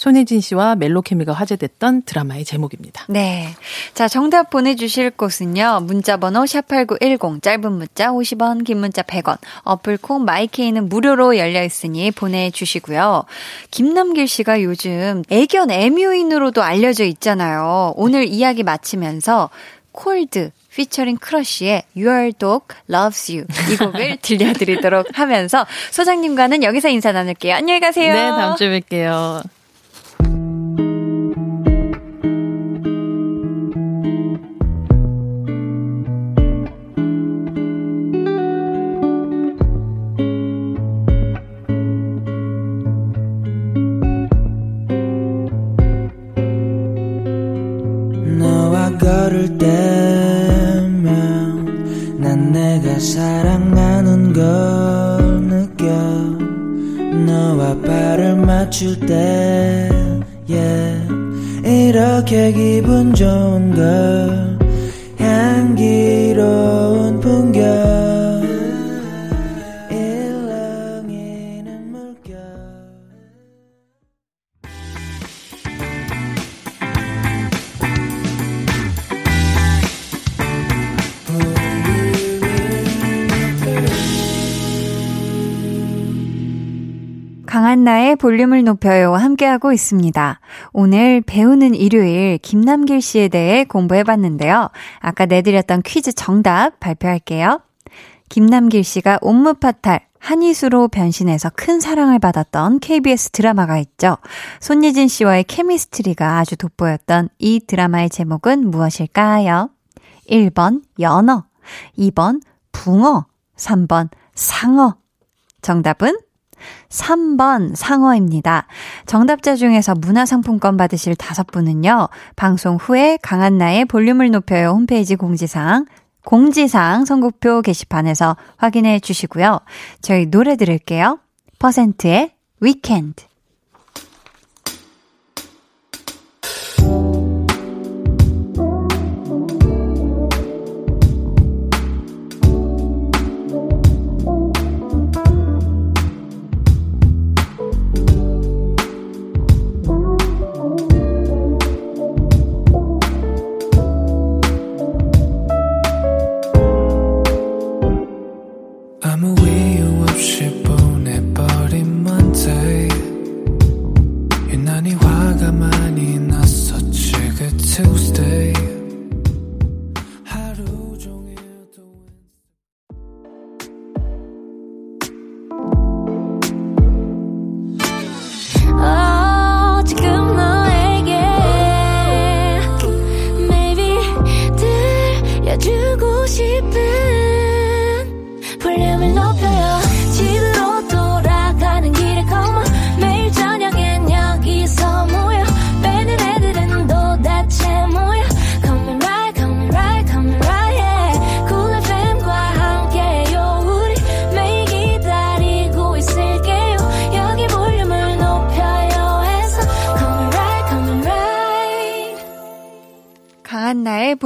손예진 씨와 멜로 케미가 화제됐던 드라마의 제목입니다. 네. 자, 정답 보내주실 곳은요. 문자번호 샵8910, 짧은 문자 50원, 긴 문자 100원, 어플 콩, 마이케이는 무료로 열려 있으니 보내주시고요. 김남길 씨가 요즘 애견 애묘인으로도 알려져 있잖아요. 오늘 이야기 마치면서 콜드, 피처링 크러쉬의 Your Dog Loves You 이 곡을 들려드리도록 하면서 소장님과는 여기서 인사 나눌게요. 안녕히 가세요. 네, 다음 주에 뵐게요. 기분 좋은 걸 볼륨을 높여요 함께하고 있습니다. 오늘 배우는 일요일 김남길 씨에 대해 공부해봤는데요. 아까 내드렸던 퀴즈 정답 발표할게요. 김남길 씨가 옴무파탈 한이수로 변신해서 큰 사랑을 받았던 KBS 드라마가 있죠. 손예진 씨와의 케미스트리가 아주 돋보였던 이 드라마의 제목은 무엇일까요? 1번 연어, 2번 붕어, 3번 상어. 정답은 3번 상어입니다. 정답자 중에서 문화상품권 받으실 다섯 분은요, 방송 후에 강한나의 볼륨을 높여요 홈페이지 공지사항, 공지사항 선곡표 게시판에서 확인해 주시고요. 저희 노래 들을게요. 퍼센트의 위켄드.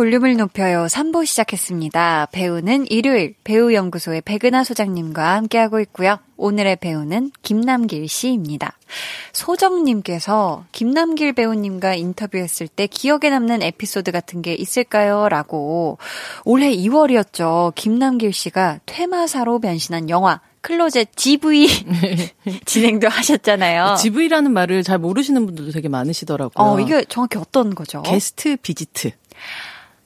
볼륨을 높여요 3부 시작했습니다. 배우는 일요일 배우연구소의 백은하 소장님과 함께하고 있고요. 오늘의 배우는 김남길 씨입니다. 소정님께서 김남길 배우님과 인터뷰했을 때 기억에 남는 에피소드 같은 게 있을까요? 라고 올해 2월이었죠. 김남길 씨가 퇴마사로 변신한 영화 클로젯 GV 진행도 하셨잖아요. GV라는 말을 잘 모르시는 분들도 되게 많으시더라고요. 어, 이게 정확히 어떤 거죠? 게스트 비지트.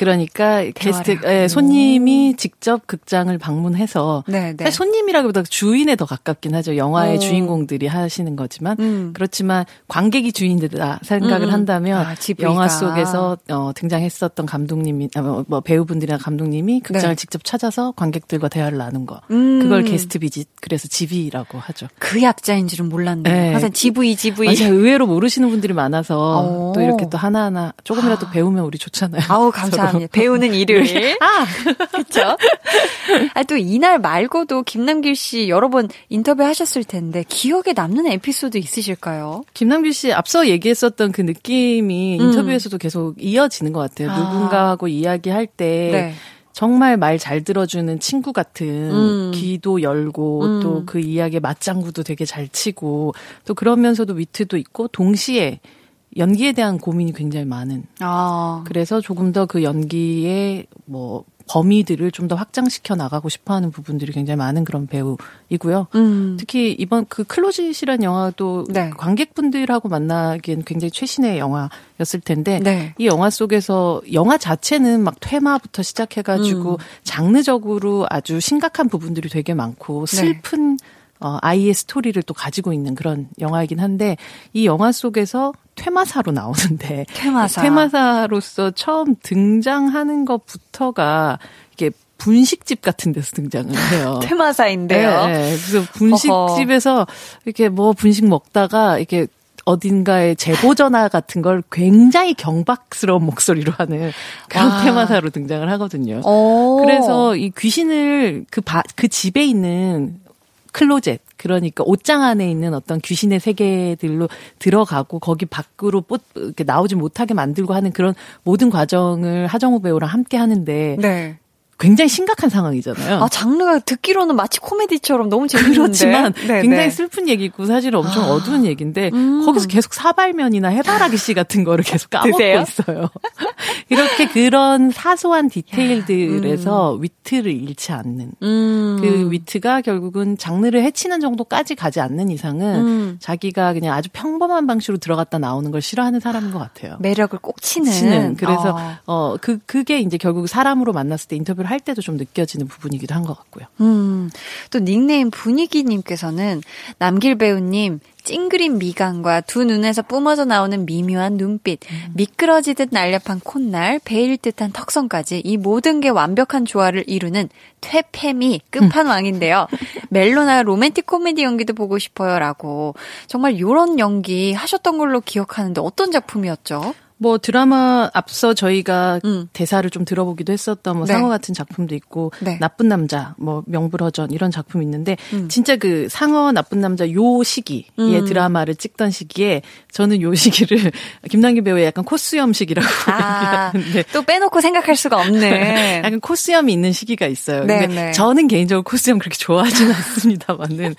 그러니까 게스트 예, 손님이 직접 극장을 방문해서 네, 네. 사실 손님이라기보다 주인에 더 가깝긴 하죠. 영화의 어. 주인공들이 하시는 거지만 음. 그렇지만 관객이 주인들이다 생각을 음, 음. 한다면 아. 영화 속에서 어, 등장했었던 감독님이 아, 뭐, 뭐 배우분들이나 감독님이 극장을 네. 직접 찾아서 관객들과 대화를 나눈 거. 음. 그걸 게스트 비짓 그래서 GV라고 하죠. 그 약자인 줄은 몰랐네요. 네. 항상 GV, GV. 맞아요. 의외로 모르시는 분들이 많아서 오. 또 이렇게 또 하나하나 조금이라도 배우면 우리 좋잖아요. 아우, 감사 합니다. 배우는 일요일. 아! 그쵸? 아, 또 이날 말고도 김남길 씨 여러 번 인터뷰 하셨을 텐데, 기억에 남는 에피소드 있으실까요? 김남길 씨 앞서 얘기했었던 그 느낌이 음. 인터뷰에서도 계속 이어지는 것 같아요. 아. 누군가하고 이야기할 때 네. 정말 말 잘 들어주는 친구 같은 음. 귀도 열고 음. 또그 이야기에 맞장구도 되게 잘 치고 또 그러면서도 위트도 있고 동시에 연기에 대한 고민이 굉장히 많은 아. 그래서 조금 더 그 연기의 뭐 범위들을 좀 더 확장시켜 나가고 싶어 하는 부분들이 굉장히 많은 그런 배우이고요. 음. 특히 이번 그 클로짓이라는 영화도 네. 관객분들하고 만나기엔 굉장히 최신의 영화였을 텐데 네. 이 영화 속에서 영화 자체는 막 퇴마부터 시작해가지고 음. 장르적으로 아주 심각한 부분들이 되게 많고 네. 슬픈 어, 아이의 스토리를 또 가지고 있는 그런 영화이긴 한데 이 영화 속에서 퇴마사로 나오는데 퇴마사. 퇴마사로서 처음 등장하는 것부터가 이게 분식집 같은 데서 등장을 해요. 퇴마사인데요. 네, 네. 그래서 분식집에서 이렇게 뭐 분식 먹다가 이렇게 어딘가에 제보 전화 같은 걸 굉장히 경박스러운 목소리로 하는 그런 와. 테마사로 등장을 하거든요. 오. 그래서 이 귀신을 그, 바, 그 집에 있는 클로젯 그러니까 옷장 안에 있는 어떤 귀신의 세계들로 들어가고 거기 밖으로 뽀, 이렇게 나오지 못하게 만들고 하는 그런 모든 과정을 하정우 배우랑 함께 하는데 네. 굉장히 심각한 상황이잖아요. 아, 장르가 듣기로는 마치 코미디처럼 너무 재밌는데. 그렇지만 네, 굉장히 네. 슬픈 얘기고 사실은 엄청 아. 어두운 얘기인데 음. 거기서 계속 사발면이나 해바라기 씨 같은 거를 계속 까먹고 드세요? 있어요. 이렇게 그런 사소한 디테일들에서 위트를 잃지 않는 음. 그 위트가 결국은 장르를 해치는 정도까지 가지 않는 이상은 음. 자기가 그냥 아주 평범한 방식으로 들어갔다 나오는 걸 싫어하는 사람인 것 같아요. 매력을 꼭 치는. 치는. 그래서 어. 어그 그게 이제 결국 사람으로 만났을 때 인터뷰를 할 때도 좀 느껴지는 부분이기도 한 것 같고요. 음, 또 닉네임 분위기님께서는 남길 배우님 찡그린 미간과 두 눈에서 뿜어져 나오는 미묘한 눈빛, 미끄러지듯 날렵한 콧날, 베일 듯한 턱선까지 이 모든 게 완벽한 조화를 이루는 퇴폐미 끝판왕인데요. 멜로나 로맨틱 코미디 연기도 보고 싶어요라고 정말 요런 연기 하셨던 걸로 기억하는데 어떤 작품이었죠? 뭐 드라마 앞서 저희가 대사를 좀 들어보기도 했었던 뭐 음. 네. 상어 같은 작품도 있고 네. 나쁜 남자 뭐 명불허전 이런 작품 이 있는데 음. 진짜 그 상어 나쁜 남자 요 시기에 음. 드라마를 찍던 시기에 저는 요 시기를 김남기 배우의 약간 코수염 시기라고 아, 얘기하는데 또 빼놓고 생각할 수가 없네. 약간 코수염이 있는 시기가 있어요. 네, 근데 네. 저는 개인적으로 코수염 그렇게 좋아하지는 않습니다만은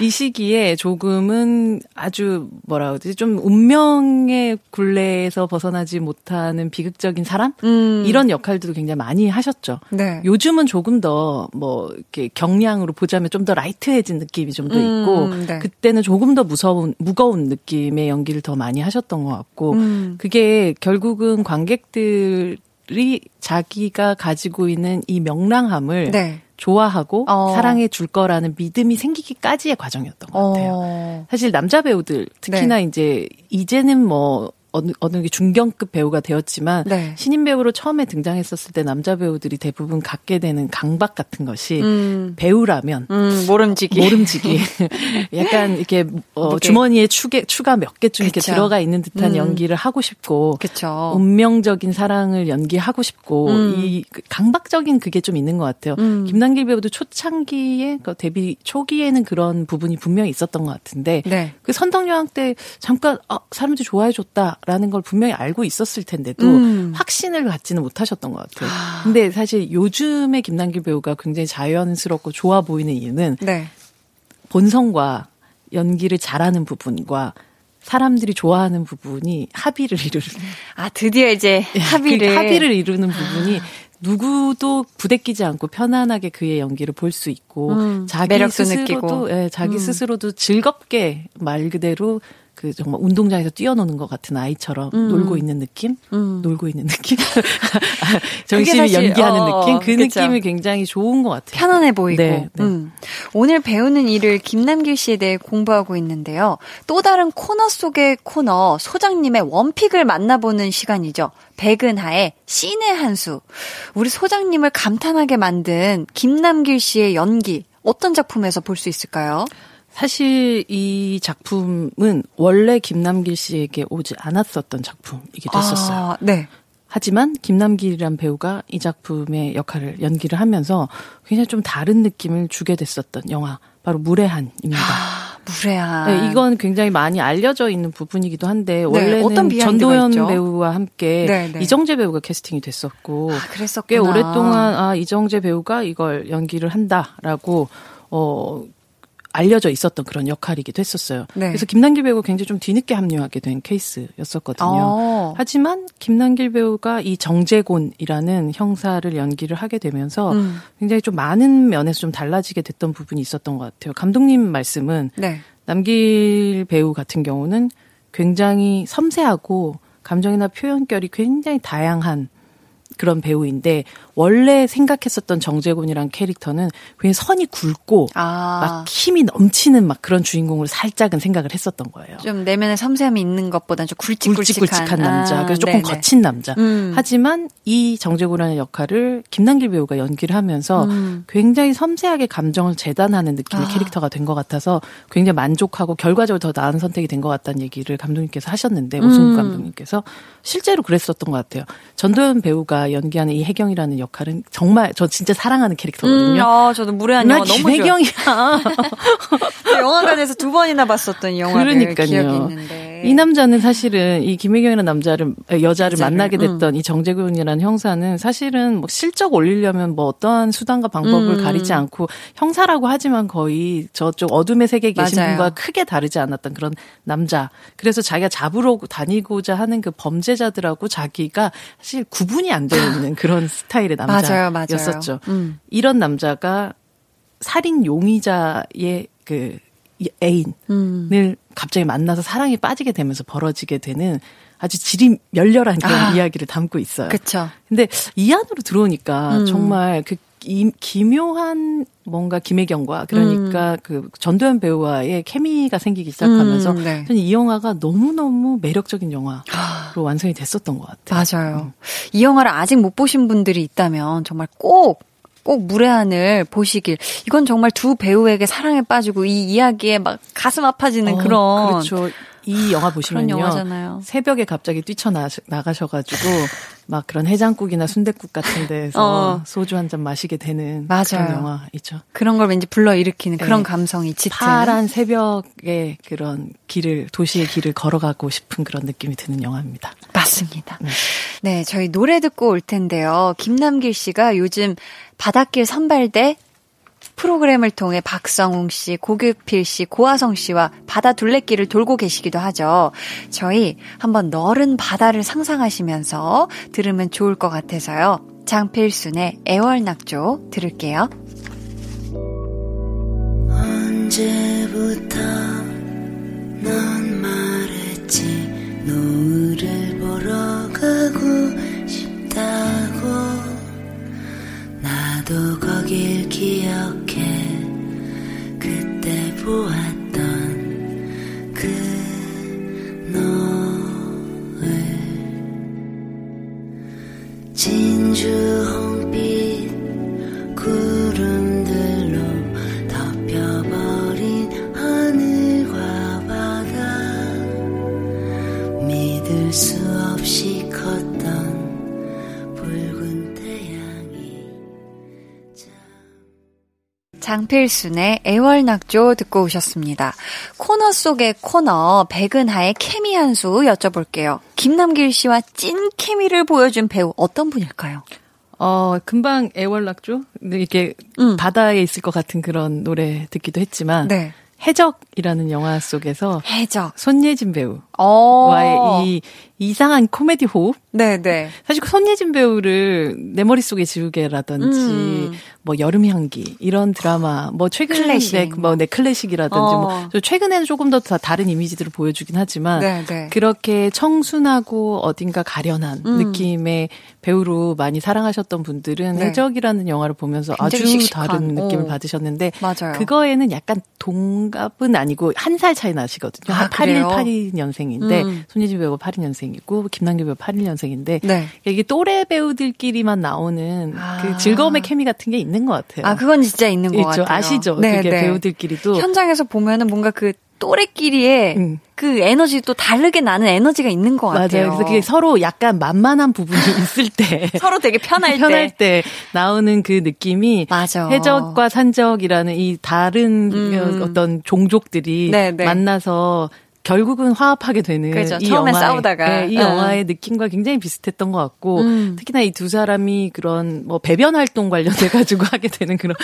이 시기에 조금은 아주 뭐라 그러지 좀 운명의 굴레에서 벗어나지 못하는 비극적인 사람 음. 이런 역할들도 굉장히 많이 하셨죠. 네. 요즘은 조금 더 뭐 이렇게 경량으로 보자면 좀 더 라이트해진 느낌이 좀 더 있고 음, 네. 그때는 조금 더 무서운 무거운 느낌의 연기를 더 많이 하셨던 것 같고 음. 그게 결국은 관객들 이 자기가 가지고 있는 이 명랑함을 네. 좋아하고 어. 사랑해 줄 거라는 믿음이 생기기까지의 과정이었던 것 같아요. 어. 사실 남자 배우들 특히나 네. 이제 이제는 뭐 어느 어느 게 중견급 배우가 되었지만 네. 신인 배우로 처음에 등장했었을 때 남자 배우들이 대부분 갖게 되는 강박 같은 것이 음. 배우라면 음, 모름지기. 모름지기. 약간 이렇게 어. 주머니에 추게, 추가 몇개좀 이렇게 그쵸. 들어가 있는 듯한 음. 연기를 하고 싶고 그쵸. 운명적인 사랑을 연기하고 싶고 음. 이그 강박적인 그게 좀 있는 것 같아요. 음. 김남길 배우도 초창기에 그 데뷔 초기에는 그런 부분이 분명히 있었던 것 같은데 네. 그 선덕여왕 때 잠깐 아, 사람들이 좋아해 줬다 라는 걸 분명히 알고 있었을 텐데도 음. 확신을 갖지는 못하셨던 것 같아요. 근데 사실 요즘의 김남길 배우가 굉장히 자연스럽고 좋아 보이는 이유는 네. 본성과 연기를 잘하는 부분과 사람들이 좋아하는 부분이 합의를 이루는 아, 드디어 이제 합의를. 그 합의를 이루는 부분이 누구도 부대끼지 않고 편안하게 그의 연기를 볼 수 있고 음, 자기 스스로도 느끼고. 예, 자기 음. 스스로도 즐겁게 말 그대로 그 정말 운동장에서 뛰어노는 것 같은 아이처럼 음. 놀고 있는 느낌, 음. 놀고 있는 느낌, 정신이 사실, 연기하는 어, 느낌, 그 그쵸. 느낌이 굉장히 좋은 것 같아요. 편안해 보이고. 네, 네. 음. 오늘 배우는 일을 김남길 씨에 대해 공부하고 있는데요. 또 다른 코너 속의 코너 소장님의 원픽을 만나보는 시간이죠. 백은하의 신의 한수. 우리 소장님을 감탄하게 만든 김남길 씨의 연기 어떤 작품에서 볼 수 있을까요? 사실 이 작품은 원래 김남길 씨에게 오지 않았었던 작품이기도 했었어요. 아, 네. 하지만 김남길이란 배우가 이 작품의 역할을 연기를 하면서 굉장히 좀 다른 느낌을 주게 됐었던 영화 바로 무례한입니다. 무례한. 네, 이건 굉장히 많이 알려져 있는 부분이기도 한데 원래는 아. 어떤 비하인드가 전도연 있죠? 배우와 함께 네, 네. 이정재 배우가 캐스팅이 됐었고 그랬었구나. 꽤 오랫동안 아 이정재 배우가 이걸 연기를 한다라고 어 알려져 있었던 그런 역할이기도 했었어요. 네. 그래서 김남길 배우가 굉장히 좀 뒤늦게 합류하게 된 케이스였었거든요. 어. 하지만 김남길 배우가 이 정재곤이라는 형사를 연기를 하게 되면서 음. 굉장히 좀 많은 면에서 좀 달라지게 됐던 부분이 있었던 것 같아요. 감독님 말씀은 네. 남길 배우 같은 경우는 굉장히 섬세하고 감정이나 표현결이 굉장히 다양한 그런 배우인데 원래 생각했었던 정재곤이란 캐릭터는 굉장히 선이 굵고 아. 막 힘이 넘치는 막 그런 주인공을 살짝은 생각을 했었던 거예요. 좀 내면에 섬세함이 있는 것보다는 좀 굵직굵직한, 굵직굵직한 남자. 아, 그래서 조금 네네. 거친 남자. 음. 하지만 이 정재곤이라는 역할을 김남길 배우가 연기를 하면서 음. 굉장히 섬세하게 감정을 재단하는 느낌의 아. 캐릭터가 된 것 같아서 굉장히 만족하고 결과적으로 더 나은 선택이 된 것 같다는 얘기를 감독님께서 하셨는데 오승훈 음. 감독님께서 실제로 그랬었던 것 같아요. 전도연 배우가 연기하는 이 혜경이라는 역할은 정말 저 진짜 사랑하는 캐릭터거든요. 음, 아, 저도 무례한 나 영화 너무 좋아. 김혜경이야. 영화관에서 두 번이나 봤었던 영화를 그러니까요. 기억이 있는데. 이 남자는 사실은 이 김혜경이라는 남자를 아, 여자를 만나게 음. 됐던 이 정재균이라는 형사는 사실은 뭐 실적 올리려면 뭐 어떠한 수단과 방법을 음. 가리지 않고 형사라고 하지만 거의 저쪽 어둠의 세계에 계신 맞아요. 분과 크게 다르지 않았던 그런 남자. 그래서 자기가 잡으러 다니고자 하는 그 범죄자들하고 자기가 사실 구분이 안 되어 있는 그런 스타일의 맞아요, 맞아요. 남자였었죠. 음. 이런 남자가 살인 용의자의 그 애인을 음. 갑자기 만나서 사랑에 빠지게 되면서 벌어지게 되는 아주 질이 멸렬한 그런 아. 이야기를 담고 있어요. 그쵸. 근데 이 안으로 들어오니까 음. 정말 그 기, 기묘한 뭔가 김혜경과 그러니까 그 전도연 배우와의 케미가 생기기 시작하면서 음, 네. 저는 이 영화가 너무너무 매력적인 영화로 완성이 됐었던 것 같아요. 맞아요. 이 영화를 아직 못 보신 분들이 있다면 정말 꼭, 꼭 무례한을 보시길. 이건 정말 두 배우에게 사랑에 빠지고 이 이야기에 막 가슴 아파지는 어, 그런. 그렇죠. 이 영화 보시면요. 새벽에 갑자기 뛰쳐나가셔가지고 막 그런 해장국이나 순댓국 같은 데서 어. 소주 한 잔 마시게 되는 맞아요. 그런 영화이죠. 그런 걸 왠지 불러일으키는 그런 네. 감성이 짙은. 파란 새벽에 그런 길을 도시의 길을 걸어가고 싶은 그런 느낌이 드는 영화입니다. 맞습니다. 네. 네, 저희 노래 듣고 올 텐데요. 김남길 씨가 요즘 바닷길 선발대 프로그램을 통해 박성웅 씨, 고규필 씨, 고아성 씨와 바다 둘레길을 돌고 계시기도 하죠. 저희 한번 너른 바다를 상상하시면서 들으면 좋을 것 같아서요. 장필순의 애월낙조 들을게요. 언제부터 넌 말했지 노을을 보러 가고 싶다고 나도 거길 기억해. 그때 보았던 그 노을. 진주 홍빛 구름들로 덮여버린 하늘과 바다. 믿을 수 없이 장필순의 애월낙조 듣고 오셨습니다. 코너 속의 코너 백은하의 케미 한 수 여쭤볼게요. 김남길 씨와 찐 케미를 보여준 배우 어떤 분일까요? 어, 금방 애월낙조? 이렇게 바다에 있을 것 같은 그런 노래 듣기도 했지만, 네. 해적이라는 영화 속에서 해적 손예진 배우 와의 어. 이 이상한 코미디 호흡? 네네. 사실 그 손예진 배우를 내 머릿속에 지우개라든지 음. 뭐 여름 향기 이런 드라마 뭐 최근에 클래식. 뭐 네, 클래식이라든지 어. 뭐저 최근에는 조금 더 다- 다른 이미지들을 보여주긴 하지만 네네. 그렇게 청순하고 어딘가 가련한 음. 느낌의 배우로 많이 사랑하셨던 분들은 네. 해적이라는 영화를 보면서 아주 씩씩한, 다른 느낌을 어. 받으셨는데 맞아요. 그거에는 약간 동갑은 아니고 한 살 차이 나시거든요. 아, 한 81, 그래요? 82년생인데 음. 손예진 배우가 82년생이고 김남길 배우 81년생인데 네. 이게 또래 배우들끼리만 나오는 그 즐거움의 케미 같은 게 있는 것 같아요. 아, 그건 진짜 있는 것 있죠. 같아요. 아시죠? 네, 그게 네. 배우들끼리도 현장에서 보면은 뭔가 그 또래끼리의 음. 그 에너지 또 다르게 나는 에너지가 있는 것 같아요. 맞아요. 그래서 그게 서로 약간 만만한 부분이 있을 때 서로 되게 편할, 편할 때. 때 나오는 그 느낌이 맞아. 해적과 산적이라는 이 다른 음. 어떤 종족들이 네, 네. 만나서 결국은 화합하게 되는 그죠. 이 처음에 영화의, 싸우다가. 네, 이 어. 영화의 느낌과 굉장히 비슷했던 것 같고 음. 특히나 이 두 사람이 그런 뭐 배변 활동 관련돼 가지고 하게 되는 그런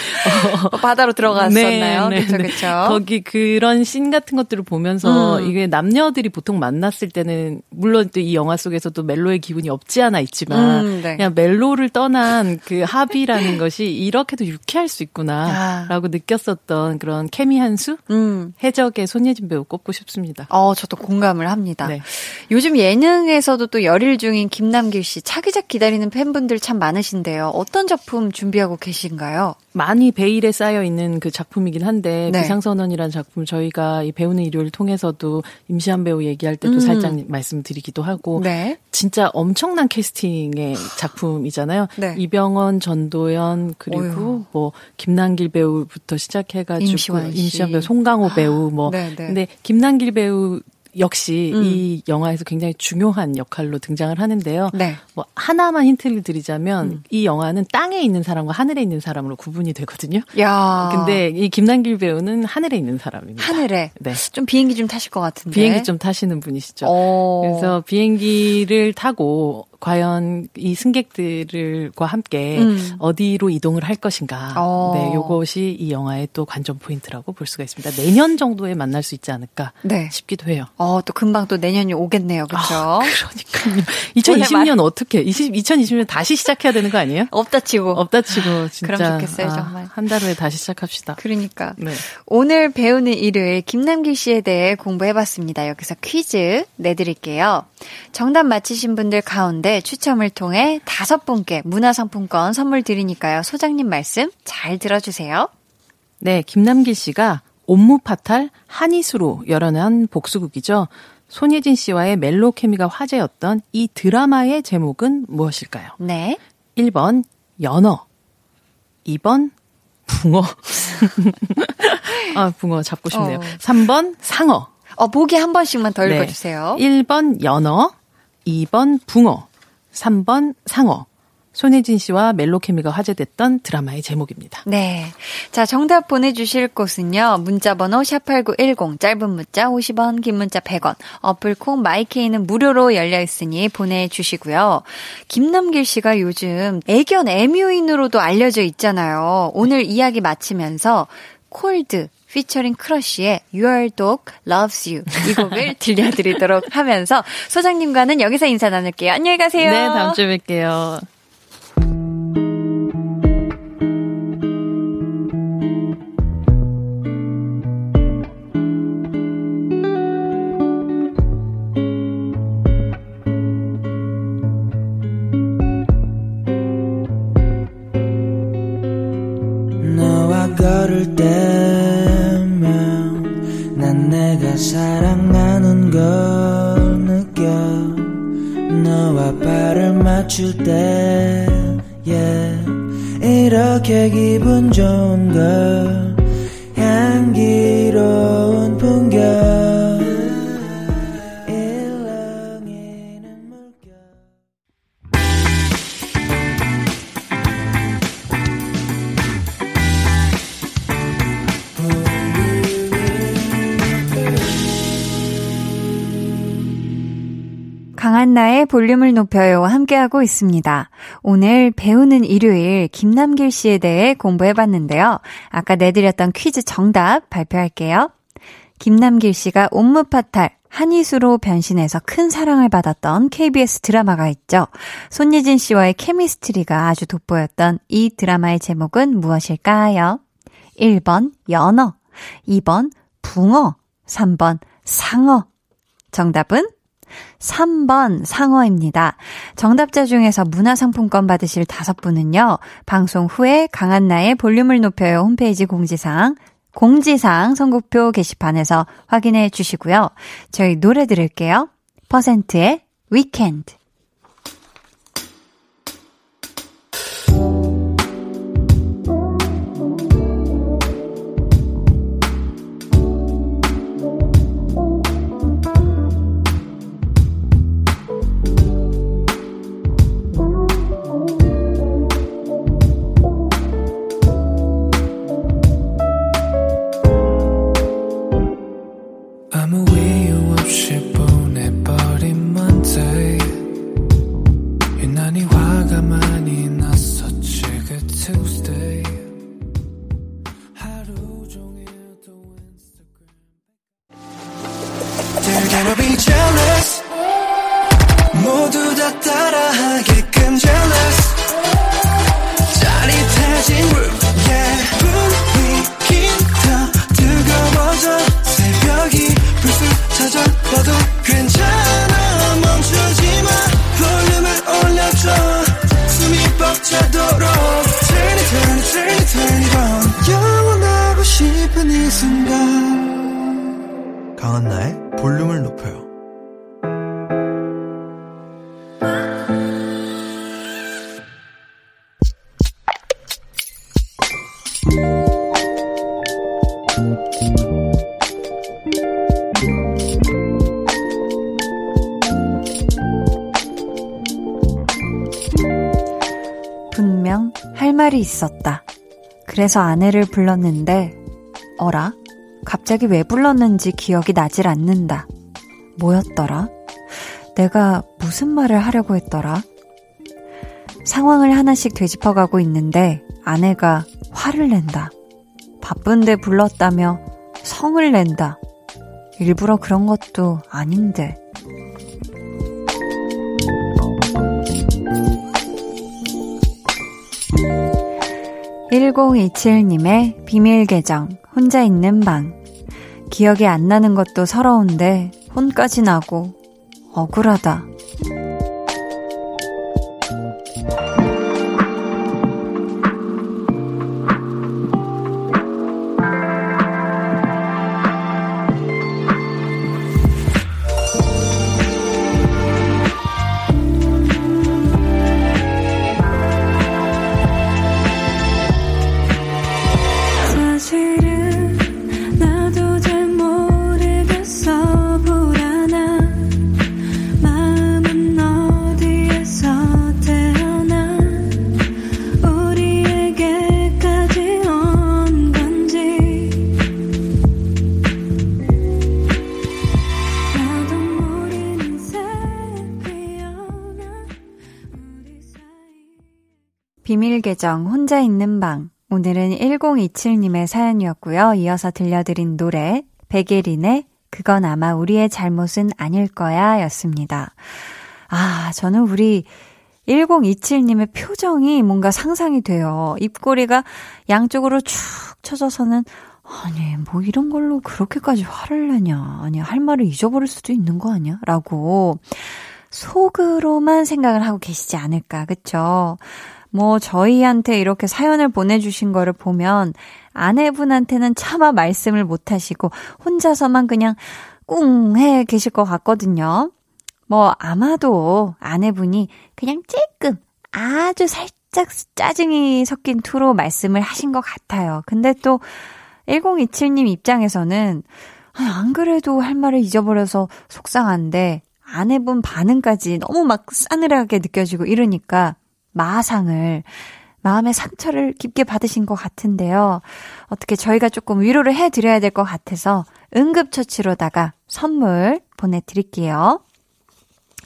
어, 바다로 들어갔었나요? 네, 네, 그쵸, 네. 그쵸. 거기 그런 씬 같은 것들을 보면서 음. 이게 남녀들이 보통 만났을 때는 물론 또 이 영화 속에서도 멜로의 기분이 없지 않아 있지만 음, 네. 그냥 멜로를 떠난 그 합이라는 것이 이렇게도 유쾌할 수 있구나라고 느꼈었던 그런 케미 한수 음. 해적의 손예진 배우 꼽고 싶습니다. 어, 저도 공감을 합니다. 네. 요즘 예능에서도 또 열일 중인 김남길 씨 차기작 기다리는 팬분들 참 많으신데요. 어떤 작품 준비하고 계신가요? 많이 베일에 쌓여 있는 그 작품이긴 한데 네. 비상선언이라는 작품 저희가 이 배우는 일요일 통해서도 임시한 배우 얘기할 때도 음. 살짝 말씀드리기도 하고 네. 진짜 엄청난 캐스팅의 작품이잖아요. 네. 이병헌, 전도연 그리고 어휴. 뭐 김남길 배우부터 시작해가지고 임시완 씨. 임시완 배우, 송강호 배우 뭐 네, 네. 근데 김남길 배우 역시 음. 이 영화에서 굉장히 중요한 역할로 등장을 하는데요. 네. 뭐 하나만 힌트를 드리자면 음. 이 영화는 땅에 있는 사람과 하늘에 있는 사람으로 구분이 되거든요. 야. 근데 이 김남길 배우는 하늘에 있는 사람입니다. 하늘에 네. 좀 비행기 좀 타실 것 같은데. 비행기 좀 타시는 분이시죠. 어. 그래서 비행기를 타고 과연 이 승객들과 함께 음. 어디로 이동을 할 것인가. 어. 네, 요것이 이 영화의 또 관전 포인트라고 볼 수가 있습니다. 내년 정도에 만날 수 있지 않을까 네. 싶기도 해요. 어, 또 금방 또 내년이 오겠네요. 그렇죠? 아, 그러니까요. 2020년 어떻게? 20, 2020년 다시 시작해야 되는 거 아니에요? 없다 치고. 없다 치고 진짜 그럼 좋겠어요, 아, 정말. 한 달 후에 다시 시작합시다. 그러니까. 네. 오늘 배우는 일요일 김남길 씨에 대해 공부해 봤습니다. 여기서 퀴즈 내 드릴게요. 정답 맞히신 분들 가운데 추첨을 통해 다섯 분께 문화상품권 선물 드리니까요. 소장님 말씀 잘 들어주세요. 네, 김남길 씨가 옴무 파탈 한이수로 열어낸 복수극이죠. 손예진 씨와의 멜로 케미가 화제였던 이 드라마의 제목은 무엇일까요? 네. 1번 연어 2번 붕어 아 붕어 잡고 싶네요. 어. 3번 상어 어, 보기 한 번씩만 더 네. 읽어주세요. 1번 연어 2번 붕어 3번 상어 손예진 씨와 멜로 케미가 화제됐던 드라마의 제목입니다. 네. 자, 정답 보내주실 곳은요. 문자번호 샵8910, 짧은 문자 50원, 긴 문자 100원, 어플콩 마이케이는 무료로 열려있으니 보내주시고요. 김남길 씨가 요즘 애견 애묘인으로도 알려져 있잖아요. 오늘 이야기 마치면서 콜드, 피처링 크러쉬의 Your Dog Loves You 이 곡을 들려드리도록 하면서 소장님과는 여기서 인사 나눌게요. 안녕히 가세요. 네, 다음 주에 뵐게요. 맞출 때 yeah. 이렇게 기분 좋은 걸 향기로 강한나의 볼륨을 높여요 함께하고 있습니다. 오늘 배우는 일요일 김남길 씨에 대해 공부해봤는데요. 아까 내드렸던 퀴즈 정답 발표할게요. 김남길 씨가 옴무파탈 한이수로 변신해서 큰 사랑을 받았던 KBS 드라마가 있죠. 손예진 씨와의 케미스트리가 아주 돋보였던 이 드라마의 제목은 무엇일까요? 1번 연어, 2번 붕어, 3번 상어. 정답은 3번 상어입니다. 정답자 중에서 문화상품권 받으실 다섯 분은요, 방송 후에 강한나의 볼륨을 높여요 홈페이지 공지사항, 공지사항 선곡표 게시판에서 확인해 주시고요. 저희 노래 들을게요. 퍼센트의 위켄드. 그래서 아내를 불렀는데, 어라? 갑자기 왜 불렀는지 기억이 나질 않는다. 뭐였더라? 내가 무슨 말을 하려고 했더라? 상황을 하나씩 되짚어가고 있는데 아내가 화를 낸다. 바쁜데 불렀다며 성을 낸다. 일부러 그런 것도 아닌데. 1027님의 비밀 계정, 혼자 있는 방. 기억이 안 나는 것도 서러운데, 혼까지 나고, 억울하다. 계정, 혼자 있는 방. 오늘은 1027님의 사연이었고요. 이어서 들려드린 노래, 백예린의 그건 아마 우리의 잘못은 아닐 거야 였습니다. 아, 저는 우리 1027님의 표정이 뭔가 상상이 돼요. 입꼬리가 양쪽으로 축 처져서는 아니, 뭐 이런 걸로 그렇게까지 화를 내냐. 아니, 할 말을 잊어버릴 수도 있는 거 아니야? 라고 속으로만 생각을 하고 계시지 않을까. 그쵸? 뭐, 저희한테 이렇게 사연을 보내주신 거를 보면 아내분한테는 차마 말씀을 못 하시고 혼자서만 그냥 꿍 해 계실 것 같거든요. 뭐, 아마도 아내분이 그냥 찔끔 아주 살짝 짜증이 섞인 투로 말씀을 하신 것 같아요. 근데 또 1027님 입장에서는 안 그래도 할 말을 잊어버려서 속상한데 아내분 반응까지 너무 막 싸늘하게 느껴지고 이러니까 마상을 마음의 상처를 깊게 받으신 것 같은데요. 어떻게 저희가 조금 위로를 해드려야 될 것 같아서 응급처치로다가 선물 보내드릴게요.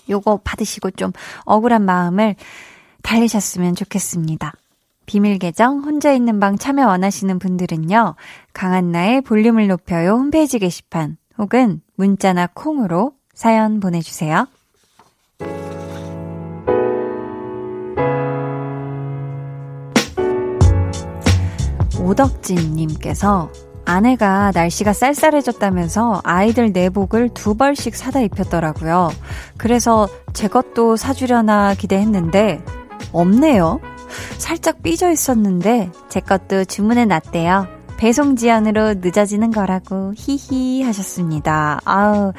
요거 받으시고 좀 억울한 마음을 달래셨으면 좋겠습니다. 비밀 계정 혼자 있는 방 참여 원하시는 분들은요. 강한나의 볼륨을 높여요 홈페이지 게시판 혹은 문자나 콩으로 사연 보내주세요. 오덕진님께서 아내가 날씨가 쌀쌀해졌다면서 아이들 내복을 두 벌씩 사다 입혔더라고요. 그래서 제 것도 사주려나 기대했는데 없네요. 살짝 삐져 있었는데 제 것도 주문해 놨대요. 배송 지연으로 늦어지는 거라고 히히 하셨습니다. 아우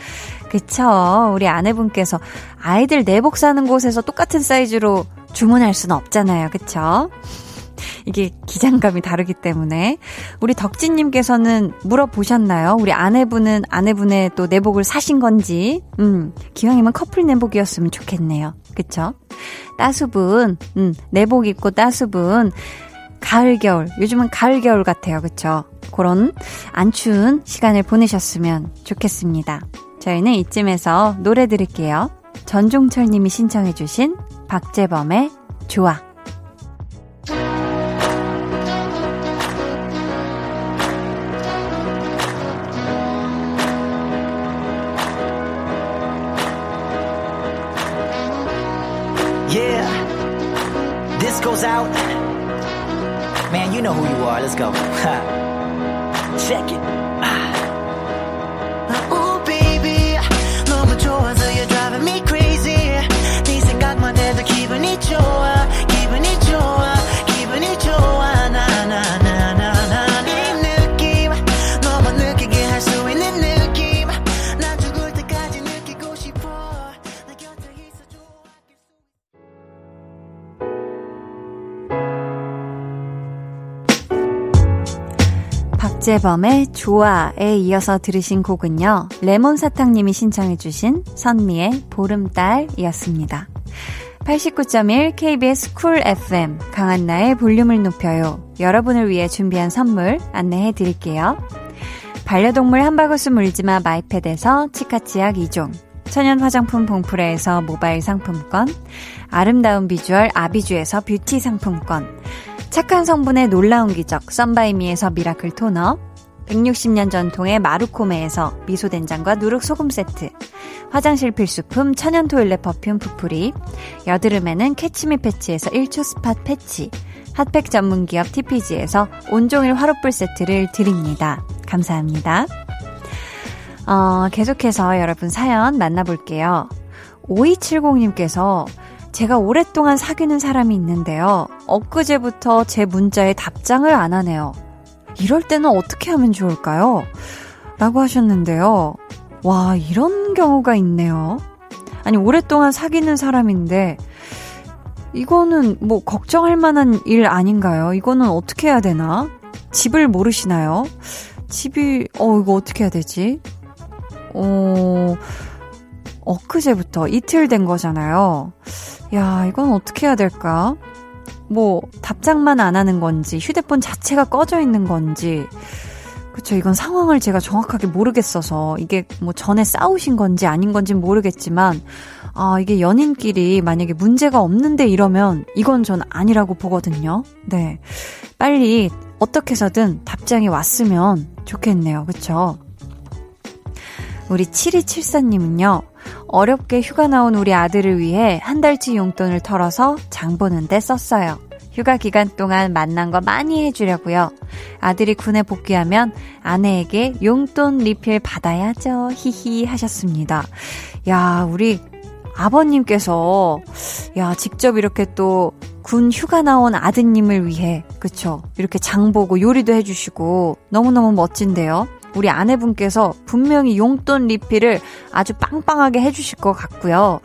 그쵸 우리 아내분께서 아이들 내복 사는 곳에서 똑같은 사이즈로 주문할 수는 없잖아요. 그쵸? 이게 기장감이 다르기 때문에 우리 덕진님께서는 물어보셨나요? 우리 아내분은 아내분의 또 내복을 사신 건지 음 기왕이면 커플 내복이었으면 좋겠네요. 그쵸? 따수분 음 내복 입고 따수분 가을 겨울 요즘은 가을 겨울 같아요. 그쵸? 그런 안 추운 시간을 보내셨으면 좋겠습니다. 저희는 이쯤에서 노래 들을게요. 전종철 님이 신청해주신 박재범의 좋아. Let's go. Check it. 박재범의 좋아에 이어서 들으신 곡은요. 레몬사탕님이 신청해주신 선미의 보름달이었습니다. 89.1 KBS 쿨 FM 강한나의 볼륨을 높여요. 여러분을 위해 준비한 선물 안내해 드릴게요. 반려동물 한바구스 물지마 마이패드에서 치카치약 2종 천연 화장품 봉프레에서 모바일 상품권 아름다운 비주얼 아비주에서 뷰티 상품권 착한 성분의 놀라운 기적 썬바이미에서 miracle 토너 160년 전통의 마루코메에서 미소된장과 누룩소금 세트 화장실 필수품 천연 toilet perfume 푸풀이 여드름에는 캐치미 패치에서 1초 spot 패치 핫팩 전문기업 TPG에서 온종일 화롯불 세트를 드립니다. 감사합니다. 어, 계속해서 여러분 사연 만나볼게요. 5270님께서 제가 오랫동안 사귀는 사람이 있는데요. 엊그제부터 제 문자에 답장을 안 하네요. 이럴 때는 어떻게 하면 좋을까요? 라고 하셨는데요. 와, 이런 경우가 있네요. 아니, 오랫동안 사귀는 사람인데, 이거는 뭐 걱정할 만한 일 아닌가요? 이거는 어떻게 해야 되나? 집을 모르시나요? 집이, 어, 이거 어떻게 해야 되지? 어, 엊그제부터 이틀 된 거잖아요. 야, 이건 어떻게 해야 될까? 뭐, 답장만 안 하는 건지, 휴대폰 자체가 꺼져 있는 건지, 그쵸, 이건 상황을 제가 정확하게 모르겠어서, 이게 뭐 전에 싸우신 건지 아닌 건지 모르겠지만, 아, 이게 연인끼리 만약에 문제가 없는데 이러면, 이건 전 아니라고 보거든요. 네. 빨리, 어떻게 해서든 답장이 왔으면 좋겠네요. 그쵸? 우리 7274님은요, 어렵게 휴가 나온 우리 아들을 위해 한 달치 용돈을 털어서 장 보는데 썼어요. 휴가 기간 동안 만난 거 많이 해주려고요. 아들이 군에 복귀하면 아내에게 용돈 리필 받아야죠. 히히 하셨습니다. 야, 우리 아버님께서, 야, 직접 이렇게 또 군 휴가 나온 아드님을 위해, 그쵸. 이렇게 장 보고 요리도 해주시고, 너무너무 멋진데요. 우리 아내분께서 분명히 용돈 리필을 아주 빵빵하게 해주실 것 같고요.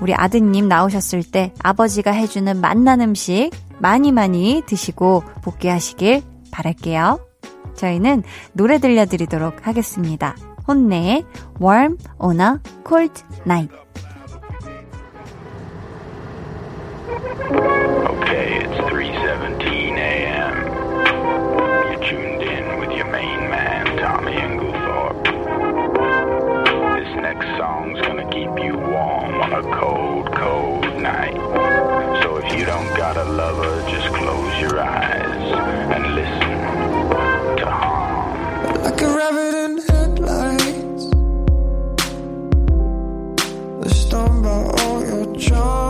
우리 아드님 나오셨을 때 아버지가 해주는 맛난 음식 많이 많이 드시고 복귀하시길 바랄게요. 저희는 노래 들려드리도록 하겠습니다. 혼내의 Warm on a Cold Night. on a cold, cold night. So if you don't got a lover, just close your eyes and listen to harm. Like a rabbit in headlights, they're by all your charms.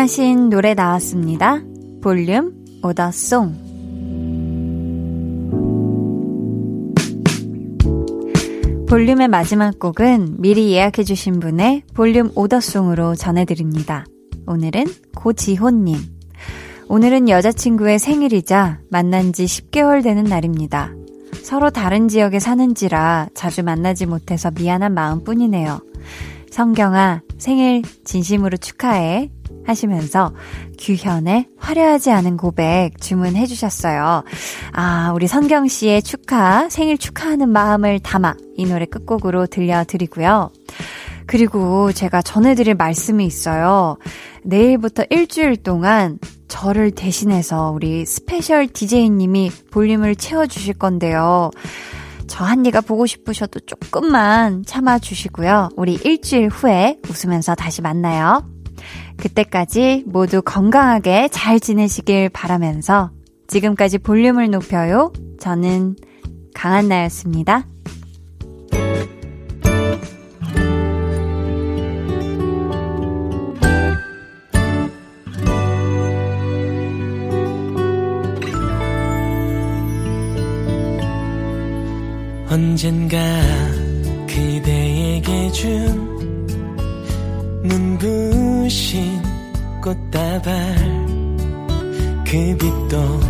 주문하신 노래 나왔습니다. 볼륨 오더송. 볼륨의 마지막 곡은 미리 예약해주신 분의 볼륨 오더송으로 전해드립니다. 오늘은 고지호님. 오늘은 여자친구의 생일이자 만난 지 10개월 되는 날입니다. 서로 다른 지역에 사는지라 자주 만나지 못해서 미안한 마음 뿐이네요. 성경아, 생일 진심으로 축하해. 하시면서 규현의 화려하지 않은 고백 주문해 주셨어요. 아, 우리 성경 씨의 축하, 생일 축하하는 마음을 담아 이 노래 끝곡으로 들려드리고요. 그리고 제가 전해드릴 말씀이 있어요. 내일부터 일주일 동안 저를 대신해서 우리 스페셜 DJ님이 볼륨을 채워주실 건데요. 저 한디가 보고 싶으셔도 조금만 참아주시고요. 우리 일주일 후에 웃으면서 다시 만나요. 그때까지 모두 건강하게 잘 지내시길 바라면서 지금까지 볼륨을 높여요. 저는 강한나였습니다. 언젠가 그대에게 준 눈부신 꽃다발 그 빛도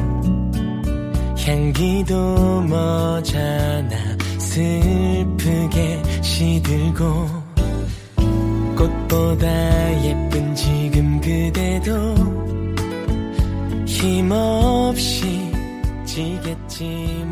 향기도 머잖아 슬프게 시들고 꽃보다 예쁜 지금 그대도 힘없이 지겠지만